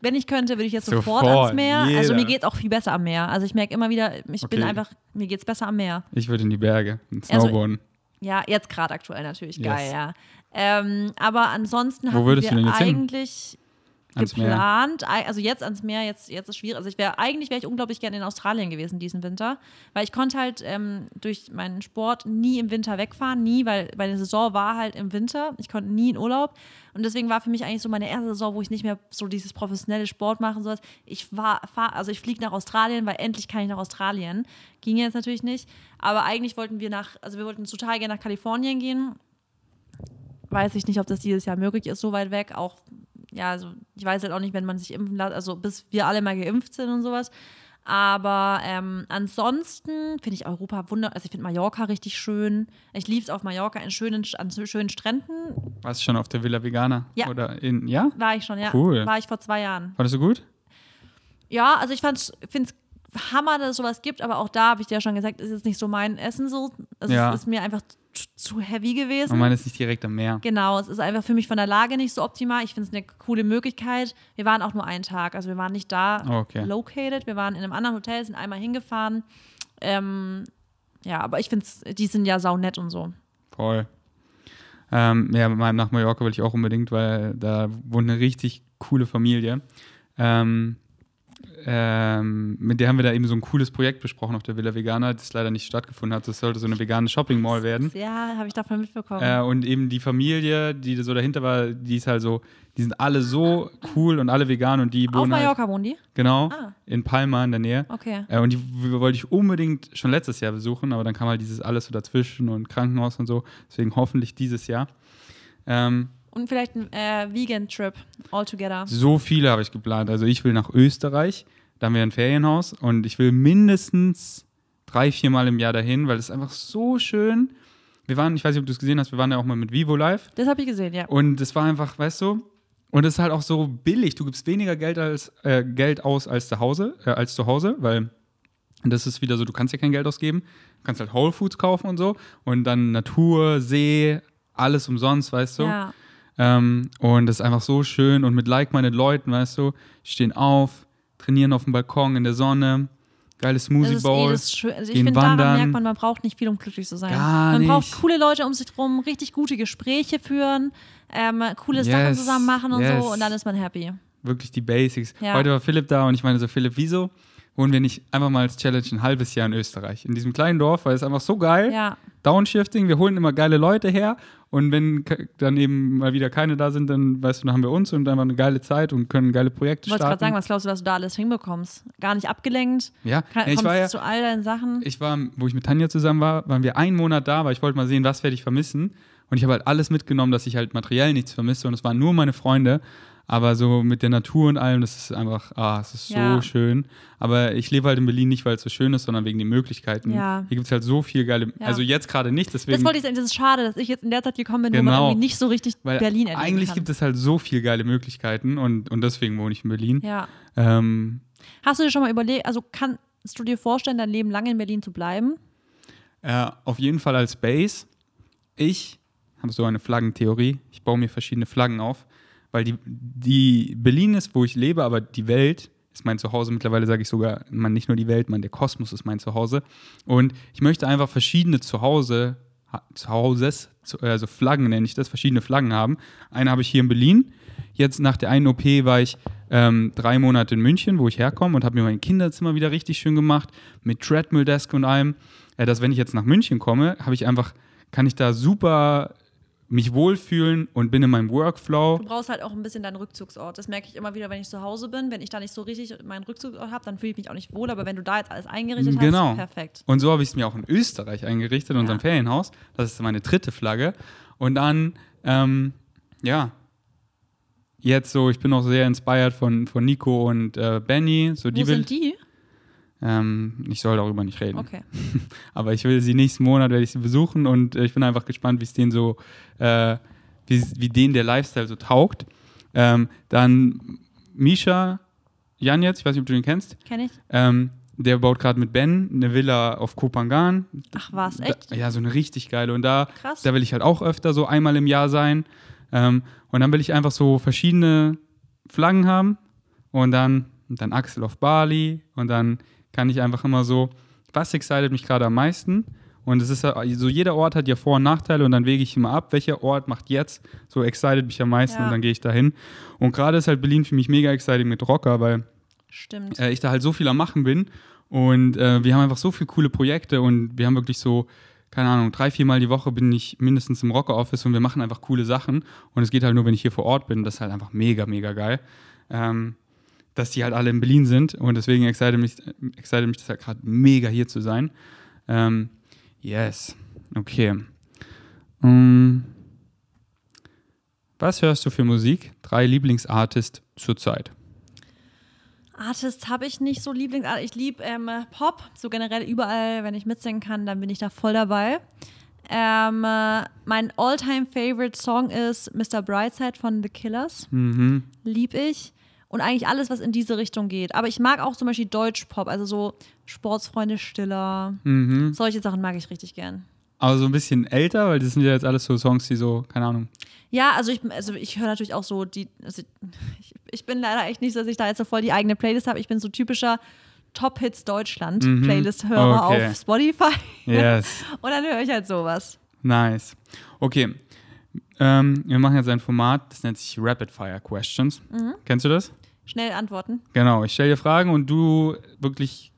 wenn ich könnte, würde ich jetzt sofort, Sofort, ans Meer. Also jeder. mir geht auch viel besser am Meer. Also ich merke immer wieder, ich bin Okay. einfach, mir geht es besser am Meer. Ich würde in die Berge, ins Also- Snowboarden. Ja, jetzt gerade aktuell natürlich, Yes. geil, ja. Ähm, aber ansonsten haben wir eigentlich geplant, also jetzt ans Meer, jetzt, jetzt ist schwierig. Also ich wäre eigentlich wäre ich unglaublich gerne in Australien gewesen diesen Winter, weil ich konnte halt ähm, durch meinen Sport nie im Winter wegfahren, nie, weil meine Saison war halt im Winter. Ich konnte nie in Urlaub und deswegen war für mich eigentlich so meine erste Saison, wo ich nicht mehr so dieses professionelle Sport machen soll. Ich war, fahr, also ich fliege nach Australien, weil endlich kann ich nach Australien. Ging jetzt natürlich nicht, aber eigentlich wollten wir nach, also wir wollten total gerne nach Kalifornien gehen. Weiß ich nicht, ob das dieses Jahr möglich ist, so weit weg. Auch ja, also ich weiß halt auch nicht, wenn man sich impfen lässt, also bis wir alle mal geimpft sind und sowas. Aber ähm, ansonsten finde ich Europa wunder, also ich finde Mallorca richtig schön. Ich liebe es auf Mallorca in schönen, an schönen Stränden. Warst du schon auf der Villa Vegana? Ja. Oder in, ja? War ich schon, ja. Cool. War ich vor zwei Jahren. Fandest du gut? Ja, also ich finde es Hammer, dass es sowas gibt, aber auch da habe ich dir ja schon gesagt, ist jetzt nicht so mein Essen so. Also Ja. Es ist mir einfach zu- zu heavy gewesen. Und man ist nicht direkt am Meer. Genau, es ist einfach für mich von der Lage nicht so optimal. Ich finde es eine coole Möglichkeit. Wir waren auch nur einen Tag, also wir waren nicht da Oh, okay. located. Wir waren in einem anderen Hotel, sind einmal hingefahren. Ähm, ja, aber ich finde, die sind ja saunett und so. Voll. Ähm, ja, nach Mallorca will ich auch unbedingt, weil da wohnt eine richtig coole Familie. Ähm, ähm, mit der haben wir da eben so ein cooles Projekt besprochen auf der Villa Vegana, das leider nicht stattgefunden hat. Das sollte so eine vegane Shopping Mall werden. Ja, habe ich davon mitbekommen. Äh, und eben die Familie, die so dahinter war, die ist halt so, die sind alle so cool und alle vegan und die Auf wohnen halt, Mallorca wohnen die? genau, Ah. in Palma in der Nähe. Okay. Äh, und die wollte ich unbedingt schon letztes Jahr besuchen, aber dann kam halt dieses alles so dazwischen und Krankenhaus und so. Deswegen hoffentlich dieses Jahr. Ähm, Und vielleicht ein äh, Vegan-Trip altogether. so viele habe ich geplant. Also ich will nach Österreich, da haben wir ein Ferienhaus und ich will mindestens drei, vier Mal im Jahr dahin, weil es einfach so schön. Wir waren, ich weiß nicht, ob du es gesehen hast, wir waren ja auch mal mit Vivo Live Das habe ich gesehen, ja. und es war einfach, weißt du, und es ist halt auch so billig. Du gibst weniger Geld, als, äh, Geld aus als zu Hause, äh, als zu Hause, weil das ist wieder so, du kannst ja kein Geld ausgeben. Du kannst halt Whole Foods kaufen und so. Und dann Natur, See, alles umsonst, weißt du. Ja. Ähm, und das ist einfach so schön. Und mit like-minded Leuten, weißt du, stehen auf, trainieren auf dem Balkon in der Sonne, geile Das Smoothie ist eh Bowl. schön. Also ich finde, daran wandern. merkt man, man braucht nicht viel, um glücklich zu sein. Gar man nicht. braucht coole Leute um sich drum, richtig gute Gespräche führen, ähm, coole Sachen Yes, zusammen machen und yes. so und dann ist man happy. wirklich die Basics. Ja. Heute war Philipp da und ich meine so, Philipp, wieso wohnen wir nicht einfach mal als Challenge ein halbes Jahr in Österreich? In diesem kleinen Dorf, weil es einfach so geil. Ja. Downshifting, wir holen immer geile Leute her und wenn dann eben mal wieder keine da sind, dann weißt du, dann haben wir uns und einfach eine geile Zeit und können geile Projekte Ich wollte gerade starten. sagen, was glaubst du, was du da alles hinbekommst? Gar nicht abgelenkt? ja, Kann, ich kommst war ja, zu all deinen Sachen? ich war, wo ich mit Tanja zusammen war, waren wir einen Monat da, weil ich wollte mal sehen, was werde ich vermissen. Und ich habe halt alles mitgenommen, dass ich halt materiell nichts vermisse. Und es waren nur meine Freunde. Aber so mit der Natur und allem, das ist einfach, ah, es ist so Ja. schön. Aber ich lebe halt in Berlin nicht, weil es so schön ist, sondern wegen den Möglichkeiten. Ja. Hier gibt es halt so viel geile, Ja. also jetzt gerade nicht, deswegen. das wollte ich sagen, das ist schade, dass ich jetzt in der Zeit gekommen bin, wo man Genau. irgendwie nicht so richtig weil Berlin erleben eigentlich kann. gibt es halt so viel geile Möglichkeiten und, und deswegen wohne ich in Berlin. ja. Ähm, Hast du dir schon mal überlegt, also kannst du dir vorstellen, dein Leben lang in Berlin zu bleiben? Äh, auf jeden Fall als Base. Ich habe so eine Flaggentheorie. Ich baue mir verschiedene Flaggen auf, weil die, die Berlin ist, wo ich lebe, aber die Welt ist mein Zuhause. Mittlerweile sage ich sogar, man nicht nur die Welt, man der Kosmos ist mein Zuhause. Und ich möchte einfach verschiedene Zuhause, ha- Zuhauses, zu- also Flaggen nenne ich das, verschiedene Flaggen haben. Eine habe ich hier in Berlin. Jetzt nach der einen OP war ich ähm, drei Monate in München, wo ich herkomme und habe mir mein Kinderzimmer wieder richtig schön gemacht mit Treadmill Desk und allem. Äh, dass wenn ich jetzt nach München komme, habe ich einfach, kann ich da super mich wohlfühlen und bin in meinem Workflow. Du brauchst halt auch ein bisschen deinen Rückzugsort. Das merke ich immer wieder, wenn ich zu Hause bin. Wenn ich da nicht so richtig meinen Rückzugsort habe, dann fühle ich mich auch nicht wohl. Aber wenn du da jetzt alles eingerichtet Genau. hast, perfekt. Und so habe ich es mir auch in Österreich eingerichtet, in unserem Ja. Ferienhaus. Das ist meine dritte Flagge. Und dann, ähm, ja, jetzt so, ich bin auch sehr inspired von, von Nico und äh, Benny. So, die Wo will, sind die? Ähm, ich soll darüber nicht reden. Okay. [LAUGHS] Aber ich will sie nächsten Monat werde ich sie besuchen und äh, ich bin einfach gespannt, wie es denen so, äh, wie, wie denen der Lifestyle so taugt. Ähm, dann Misha Janetz, ich weiß nicht, ob du den kennst. Kenn ich. Ähm, der baut gerade mit Ben eine Villa auf Kopangan. Ach was, echt? Da, ja, so eine richtig geile. Und da, Krass. da will ich halt auch öfter so einmal im Jahr sein. Ähm, und dann will ich einfach so verschiedene Flaggen haben. Und dann, und dann Axel auf Bali. Und dann kann ich einfach immer so, was excited mich gerade am meisten? Und es ist so jeder Ort hat ja Vor- und Nachteile und dann wege ich immer ab, welcher Ort macht jetzt so excited mich am meisten Ja. und dann gehe ich dahin. Und gerade ist halt Berlin für mich mega exciting mit Rocker, weil äh, ich da halt so viel am Machen bin. Und äh, wir haben einfach so viele coole Projekte und wir haben wirklich so, keine Ahnung, drei, viermal die Woche bin ich mindestens im Rocker-Office und wir machen einfach coole Sachen. Und es geht halt nur, wenn ich hier vor Ort bin. Das ist halt einfach mega, mega geil. Ähm, dass die halt alle in Berlin sind und deswegen excite mich, excite mich das halt gerade mega hier zu sein. Ähm, yes, okay. Ähm, was hörst du für Musik? Drei Lieblingsartists zurzeit. Artist habe ich nicht so Lieblings. Ich liebe ähm, Pop, so generell überall, wenn ich mitsingen kann, dann bin ich da voll dabei. Ähm, äh, mein all-time favorite Song ist Mr. Brightside von The Killers. Mhm. Lieb ich. Und eigentlich alles, was in diese Richtung geht. Aber ich mag auch zum Beispiel Deutschpop, also so Sportsfreunde Stiller. Mhm. Solche Sachen mag ich richtig gern. Aber so ein bisschen älter, weil das sind ja jetzt alles so Songs, die so, keine Ahnung. Ja, also ich, also ich höre natürlich auch so die. Also ich, ich bin leider echt nicht, dass ich da jetzt so voll die eigene Playlist habe. Ich bin so typischer Top Hits Deutschland Mhm. Playlist-Hörer Okay. auf Spotify. Yes, [LAUGHS] Und dann höre ich halt sowas. nice. Okay, ähm, wir machen jetzt ein Format, das nennt sich Rapid Fire Questions. Mhm. Kennst du das? Schnell antworten. Genau, ich stelle dir Fragen und du wirklich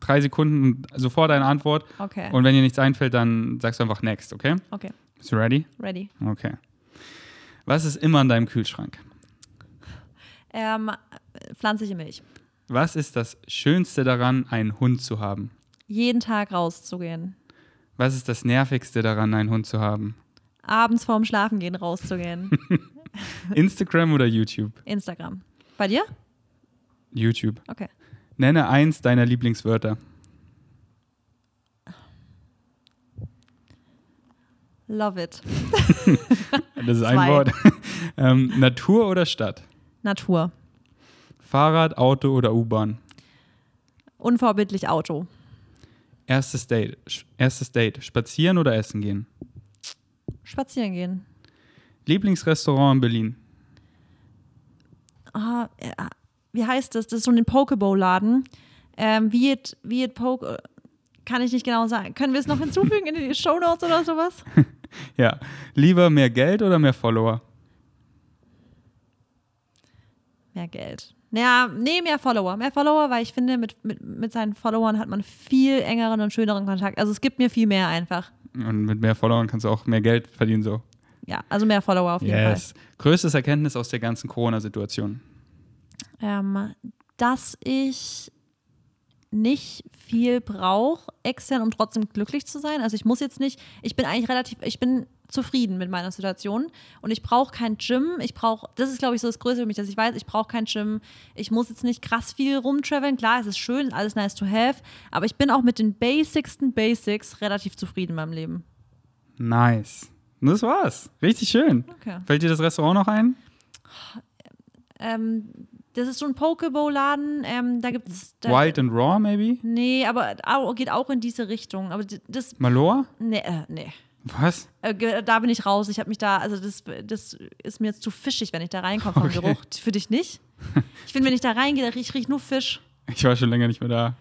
drei Sekunden und sofort eine Antwort. Okay. Und wenn dir nichts einfällt, dann sagst du einfach next, okay? okay, Bist du ready? ready. Okay. Was ist immer in deinem Kühlschrank? Ähm, pflanzliche Milch. Was ist das Schönste daran, einen Hund zu haben? Jeden Tag rauszugehen. Was ist das Nervigste daran, einen Hund zu haben? Abends vorm Schlafengehen rauszugehen. [LAUGHS] Instagram oder YouTube? Instagram. Bei dir? YouTube. Okay. Nenne eins deiner Lieblingswörter. Love it. [LAUGHS] Das ist ein Zwei. Wort. [LAUGHS] ähm, Natur oder Stadt? Natur. Fahrrad, Auto oder U-Bahn? Unvorbildlich Auto. Erstes Date. Erstes Date. Spazieren oder essen gehen? Spazieren gehen. Lieblingsrestaurant in Berlin? Äh, wie heißt das? Das ist so ein Pokeball-Laden. Ähm, Viet, Viet Poke. Kann ich nicht genau sagen. Können wir es noch hinzufügen in die Shownotes oder sowas? [LAUGHS] Ja. Lieber mehr Geld oder mehr Follower? Mehr Geld. Ja, nee, mehr Follower. Mehr Follower, weil ich finde, mit, mit, mit seinen Followern hat man viel engeren und schöneren Kontakt. Also es gibt mir viel mehr einfach. Und mit mehr Followern kannst du auch mehr Geld verdienen, so. Ja, also mehr Follower auf jeden Yes. Größtes Erkenntnis aus der ganzen Corona-Situation. Ähm, dass ich nicht viel brauche extern, um trotzdem glücklich zu sein. Also ich muss jetzt nicht, ich bin eigentlich relativ, ich bin zufrieden mit meiner Situation und ich brauche kein Gym. Ich brauche, das ist glaube ich so das Größte für mich, dass ich weiß, ich brauche kein Gym. Ich muss jetzt nicht krass viel rumtraveln. Klar, es ist schön, alles nice to have, aber ich bin auch mit den basicsten Basics relativ zufrieden in meinem Leben. Nice. Und das war's. Richtig schön. Okay. Fällt dir das Restaurant noch ein? Ähm, das ist so ein Pokeball-Laden. Ähm, da gibt es. Wild and Raw, maybe? Nee, aber geht auch in diese Richtung. Aber das. Malor? Nee, äh, nee. Was? Äh, da bin ich raus. Ich habe mich da, also das, das ist mir jetzt zu fischig, wenn ich da reinkomme vom Okay. Geruch. Für dich nicht? Ich finde, wenn ich da reingehe, da riech, riech nur Fisch. Ich war schon länger nicht mehr da.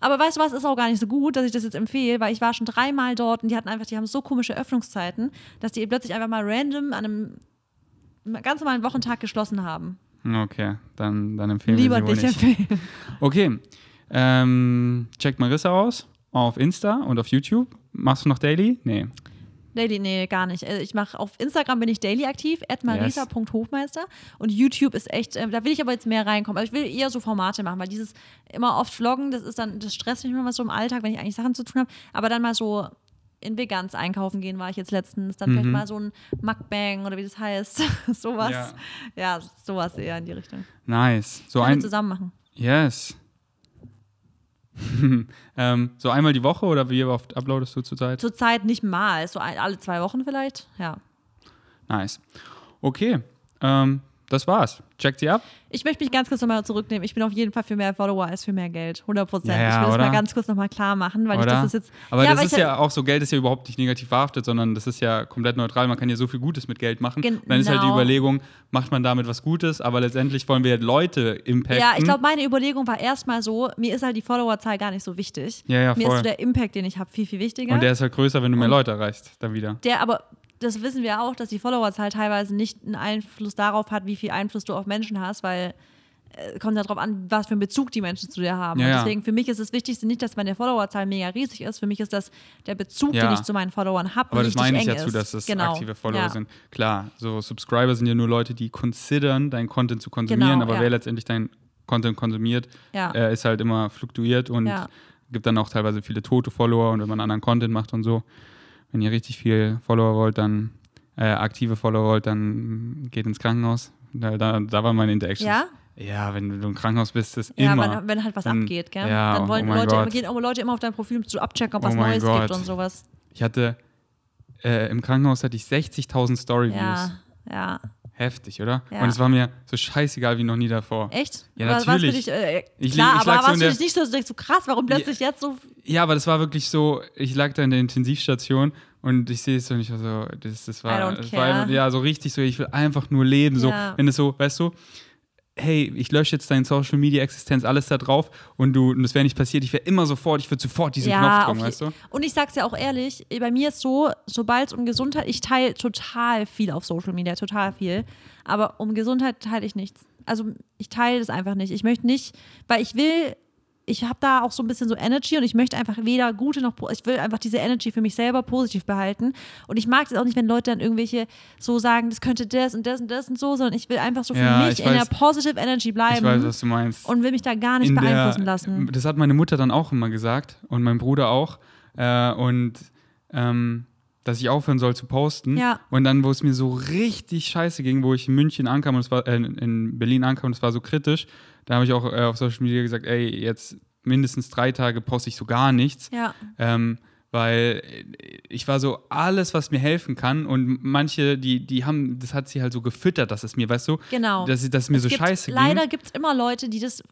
Aber weißt du was, ist auch gar nicht so gut, dass ich das jetzt empfehle, weil ich war schon dreimal dort und die hatten einfach, die haben so komische Öffnungszeiten, dass die plötzlich einfach mal random an einem ganz normalen Wochentag geschlossen haben. Okay, dann, dann empfehlen Lieber wir sie nicht. empfehlen. Okay, ähm, checkt Marissa aus auf Insta und auf YouTube. Machst du noch Daily? Nee. Daily, nee, gar nicht. Also ich mache auf Instagram bin ich daily aktiv, marisa.hofmeister. Und YouTube ist echt, äh, da will ich aber jetzt mehr reinkommen. Also ich will eher so Formate machen, weil dieses immer oft vloggen, das ist dann, das stresst mich immer so im Alltag, wenn ich eigentlich Sachen zu tun habe. Aber dann mal so in Veganz einkaufen gehen war ich jetzt letztens. Dann vielleicht mal so ein Mukbang oder wie das heißt. [LAUGHS] sowas. Ja. Ja. sowas eher in die Richtung. Nice. So wir ein. zusammen machen. Yes. [LAUGHS] ähm, so einmal die Woche oder wie oft uploadest du zurzeit? Zurzeit nicht mal, so ein, alle zwei Wochen vielleicht. Ja. Nice. Okay, ähm, das war's. Checkt sie ab. Ich möchte mich ganz kurz nochmal zurücknehmen. Ich bin auf jeden Fall für mehr Follower als für mehr Geld. 100 Prozent. Ja, ich will das oder? mal ganz kurz nochmal klar machen, weil ich Oder? das ist jetzt. Aber ja, das ist ich ja auch so, Geld ist ja überhaupt nicht negativ verhaftet, sondern das ist ja komplett neutral. Man kann ja so viel Gutes mit Geld machen. Gen- Und dann ist halt die genau. Überlegung, macht man damit was Gutes, aber letztendlich wollen wir halt Leute impacten. Ja, ich glaube, meine Überlegung war erstmal so, mir ist halt die Followerzahl gar nicht so wichtig. Ja, ja, mir voll. ist so der Impact, den ich habe, viel, viel wichtiger. Und der ist halt größer, wenn du mehr Leute erreichst, dann wieder. Der aber, das wissen wir auch, dass die Followerzahl teilweise nicht einen Einfluss darauf hat, wie viel Einfluss du auf Menschen hast, weil äh, kommt darauf an, was für einen Bezug die Menschen zu dir haben. Ja, und ja. deswegen für mich ist das Wichtigste nicht, dass meine Followerzahl mega riesig ist. Für mich ist das der Bezug, Ja. den ich zu meinen Followern habe. Aber das meine ich dazu, ist. dass das genau. aktive Follower ja. sind. Klar, so Subscriber sind ja nur Leute, die considern, deinen Content zu konsumieren, Genau, aber ja. wer letztendlich deinen Content konsumiert, Ja. äh, ist halt immer fluktuiert und Ja. gibt dann auch teilweise viele tote Follower und wenn man anderen Content macht und so. Wenn ihr richtig viel Follower wollt, dann äh, aktive Follower wollt, dann geht ins Krankenhaus. Da, da, da waren meine Interactions. Ja? Ja, wenn du im Krankenhaus bist, ist Ja, immer. wenn, wenn halt was Dann- abgeht, gell? ja, Dann wollen oh Leute, gehen auch Leute immer auf dein Profil, zu abchecken, ob Oh was mein Neues Gott. gibt und sowas. Ich hatte äh, im Krankenhaus hatte ich 60.000 Story-Views. Ja, ja. Heftig, oder? Ja. Und es war mir so scheißegal wie noch nie davor. Echt? Ja, natürlich. Dich, äh, Ich klar, leg- ich aber lag so der- dich nicht so, so krass? Warum plötzlich jetzt so Ja, aber das war wirklich so, ich lag da in der Intensivstation und ich sehe es so nicht so, das, das war, das war ja so richtig so, ich will einfach nur leben. So, Ja. wenn es so, weißt du, hey, ich lösche jetzt deine Social Media Existenz, alles da drauf und du, und das wäre nicht passiert, ich wäre immer sofort, ich würde sofort diesen Knopf auf drücken, weißt du? Und ich sag's ja auch ehrlich, bei mir ist so, sobald es um Gesundheit, ich teile total viel auf Social Media, total viel. Aber um Gesundheit teile ich nichts. Also ich teile das einfach nicht. Ich möchte nicht, weil ich will, ich habe da auch so ein bisschen so Energy und ich möchte einfach weder gute noch, ich will einfach diese Energy für mich selber positiv behalten. Und ich mag es auch nicht, wenn Leute dann irgendwelche so sagen, das könnte das und das und das und so, sondern ich will einfach so für Ja, mich ich in weiß- der Positive Energy Ich bleiben weiß, was du meinst. und will mich da gar nicht in beeinflussen der, lassen. Das hat meine Mutter dann auch immer gesagt und mein Bruder auch. Äh, und ähm, dass ich aufhören soll zu posten. Ja. Und dann, wo es mir so richtig scheiße ging, wo ich in München ankam und es war äh, in Berlin ankam und es war so kritisch, da habe ich auch äh, auf Social Media gesagt, ey, jetzt mindestens drei Tage poste ich so gar nichts. Ja. Ähm, weil ich war so, alles, was mir helfen kann und manche, die, die haben, das hat sie halt so gefüttert, dass es mir, weißt du, Genau. dass, dass es mir Es so gibt, scheiße ging. Leider gibt es immer Leute, die das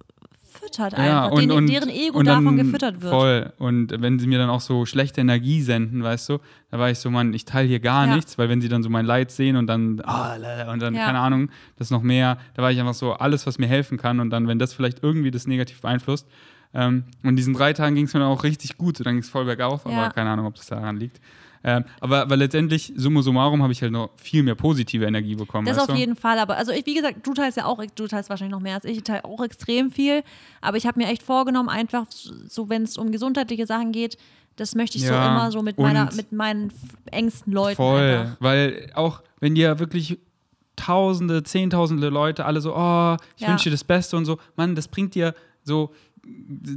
füttert Ja, einfach, und, denen, und, deren Ego und davon gefüttert wird. Voll. Und wenn sie mir dann auch so schlechte Energie senden, weißt du, da war ich so, Mann, ich teile hier gar Ja. nichts, weil wenn sie dann so mein Leid sehen und dann, lala, und dann, Ja. keine Ahnung, das noch mehr, da war ich einfach so, alles, was mir helfen kann und dann, wenn das vielleicht irgendwie das negativ beeinflusst. Ähm, und in diesen drei Tagen ging es mir dann auch richtig gut, so dann ging es voll bergauf, Ja. aber keine Ahnung, ob das daran liegt. Ähm, aber, aber letztendlich, summa summarum, habe ich halt noch viel mehr positive Energie bekommen. Das auf du? jeden Fall, aber also ich, wie gesagt, du teilst ja auch, du teilst wahrscheinlich noch mehr als ich, ich teile auch extrem viel, aber ich habe mir echt vorgenommen, einfach so, wenn es um gesundheitliche Sachen geht, das möchte ich so Ja, immer so mit meiner, mit meinen engsten Leuten Voll, einfach. weil auch wenn dir wirklich Tausende, Zehntausende Leute alle so, oh, ich Ja. wünsche dir das Beste und so, Mann, das bringt dir so,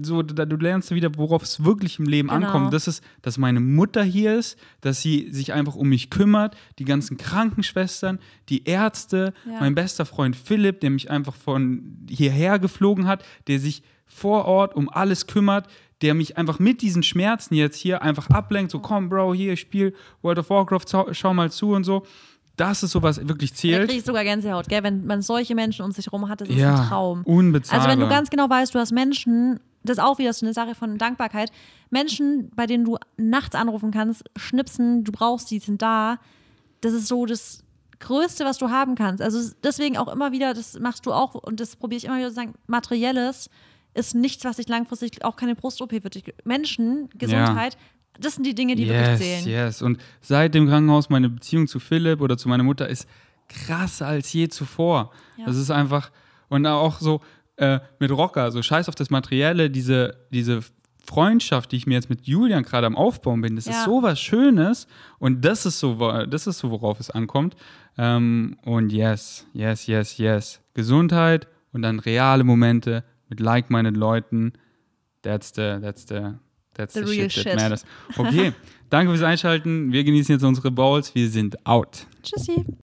so da, du lernst wieder, worauf es wirklich im Leben Genau. ankommt. Das ist, dass meine Mutter hier ist, dass sie sich einfach um mich kümmert, die ganzen Krankenschwestern, die Ärzte, Ja. mein bester Freund Philipp, der mich einfach von hierher geflogen hat, der sich vor Ort um alles kümmert, der mich einfach mit diesen Schmerzen jetzt hier einfach ablenkt, so komm Bro, hier, ich spiel World of Warcraft, schau mal zu und so. Das ist so, was wirklich Da zählt. kriege ich sogar Gänsehaut, gell? Wenn man solche Menschen um sich herum hat, das ist ja, ein Traum. unbezahlbar. Also wenn du ganz genau weißt, du hast Menschen, das ist auch wieder so eine Sache von Dankbarkeit, Menschen, bei denen du nachts anrufen kannst, schnipsen, du brauchst die, sind da, das ist so das Größte, was du haben kannst. Also deswegen auch immer wieder, das machst du auch und das probiere ich immer wieder zu sagen, materielles ist nichts, was dich langfristig, auch keine Brust-OP wird dich, Menschen, Gesundheit, das sind die Dinge, die wirklich yes, zählen. yes. Und seit dem Krankenhaus meine Beziehung zu Philipp oder zu meiner Mutter ist krasser als je zuvor. Ja. Das ist einfach und auch so äh, mit Rocker, so scheiß auf das Materielle, diese diese Freundschaft, die ich mir jetzt mit Julian gerade am Aufbauen bin, das Ja. ist so was Schönes und das ist so, das ist so, worauf es ankommt. Ähm, und yes, yes, yes, yes. Gesundheit und dann reale Momente mit like-minded Leuten. That's the, that's the, that's The the, real shit, shit. that matters. Okay, danke fürs Einschalten. Wir genießen jetzt unsere Bowls. Wir sind out. Tschüssi.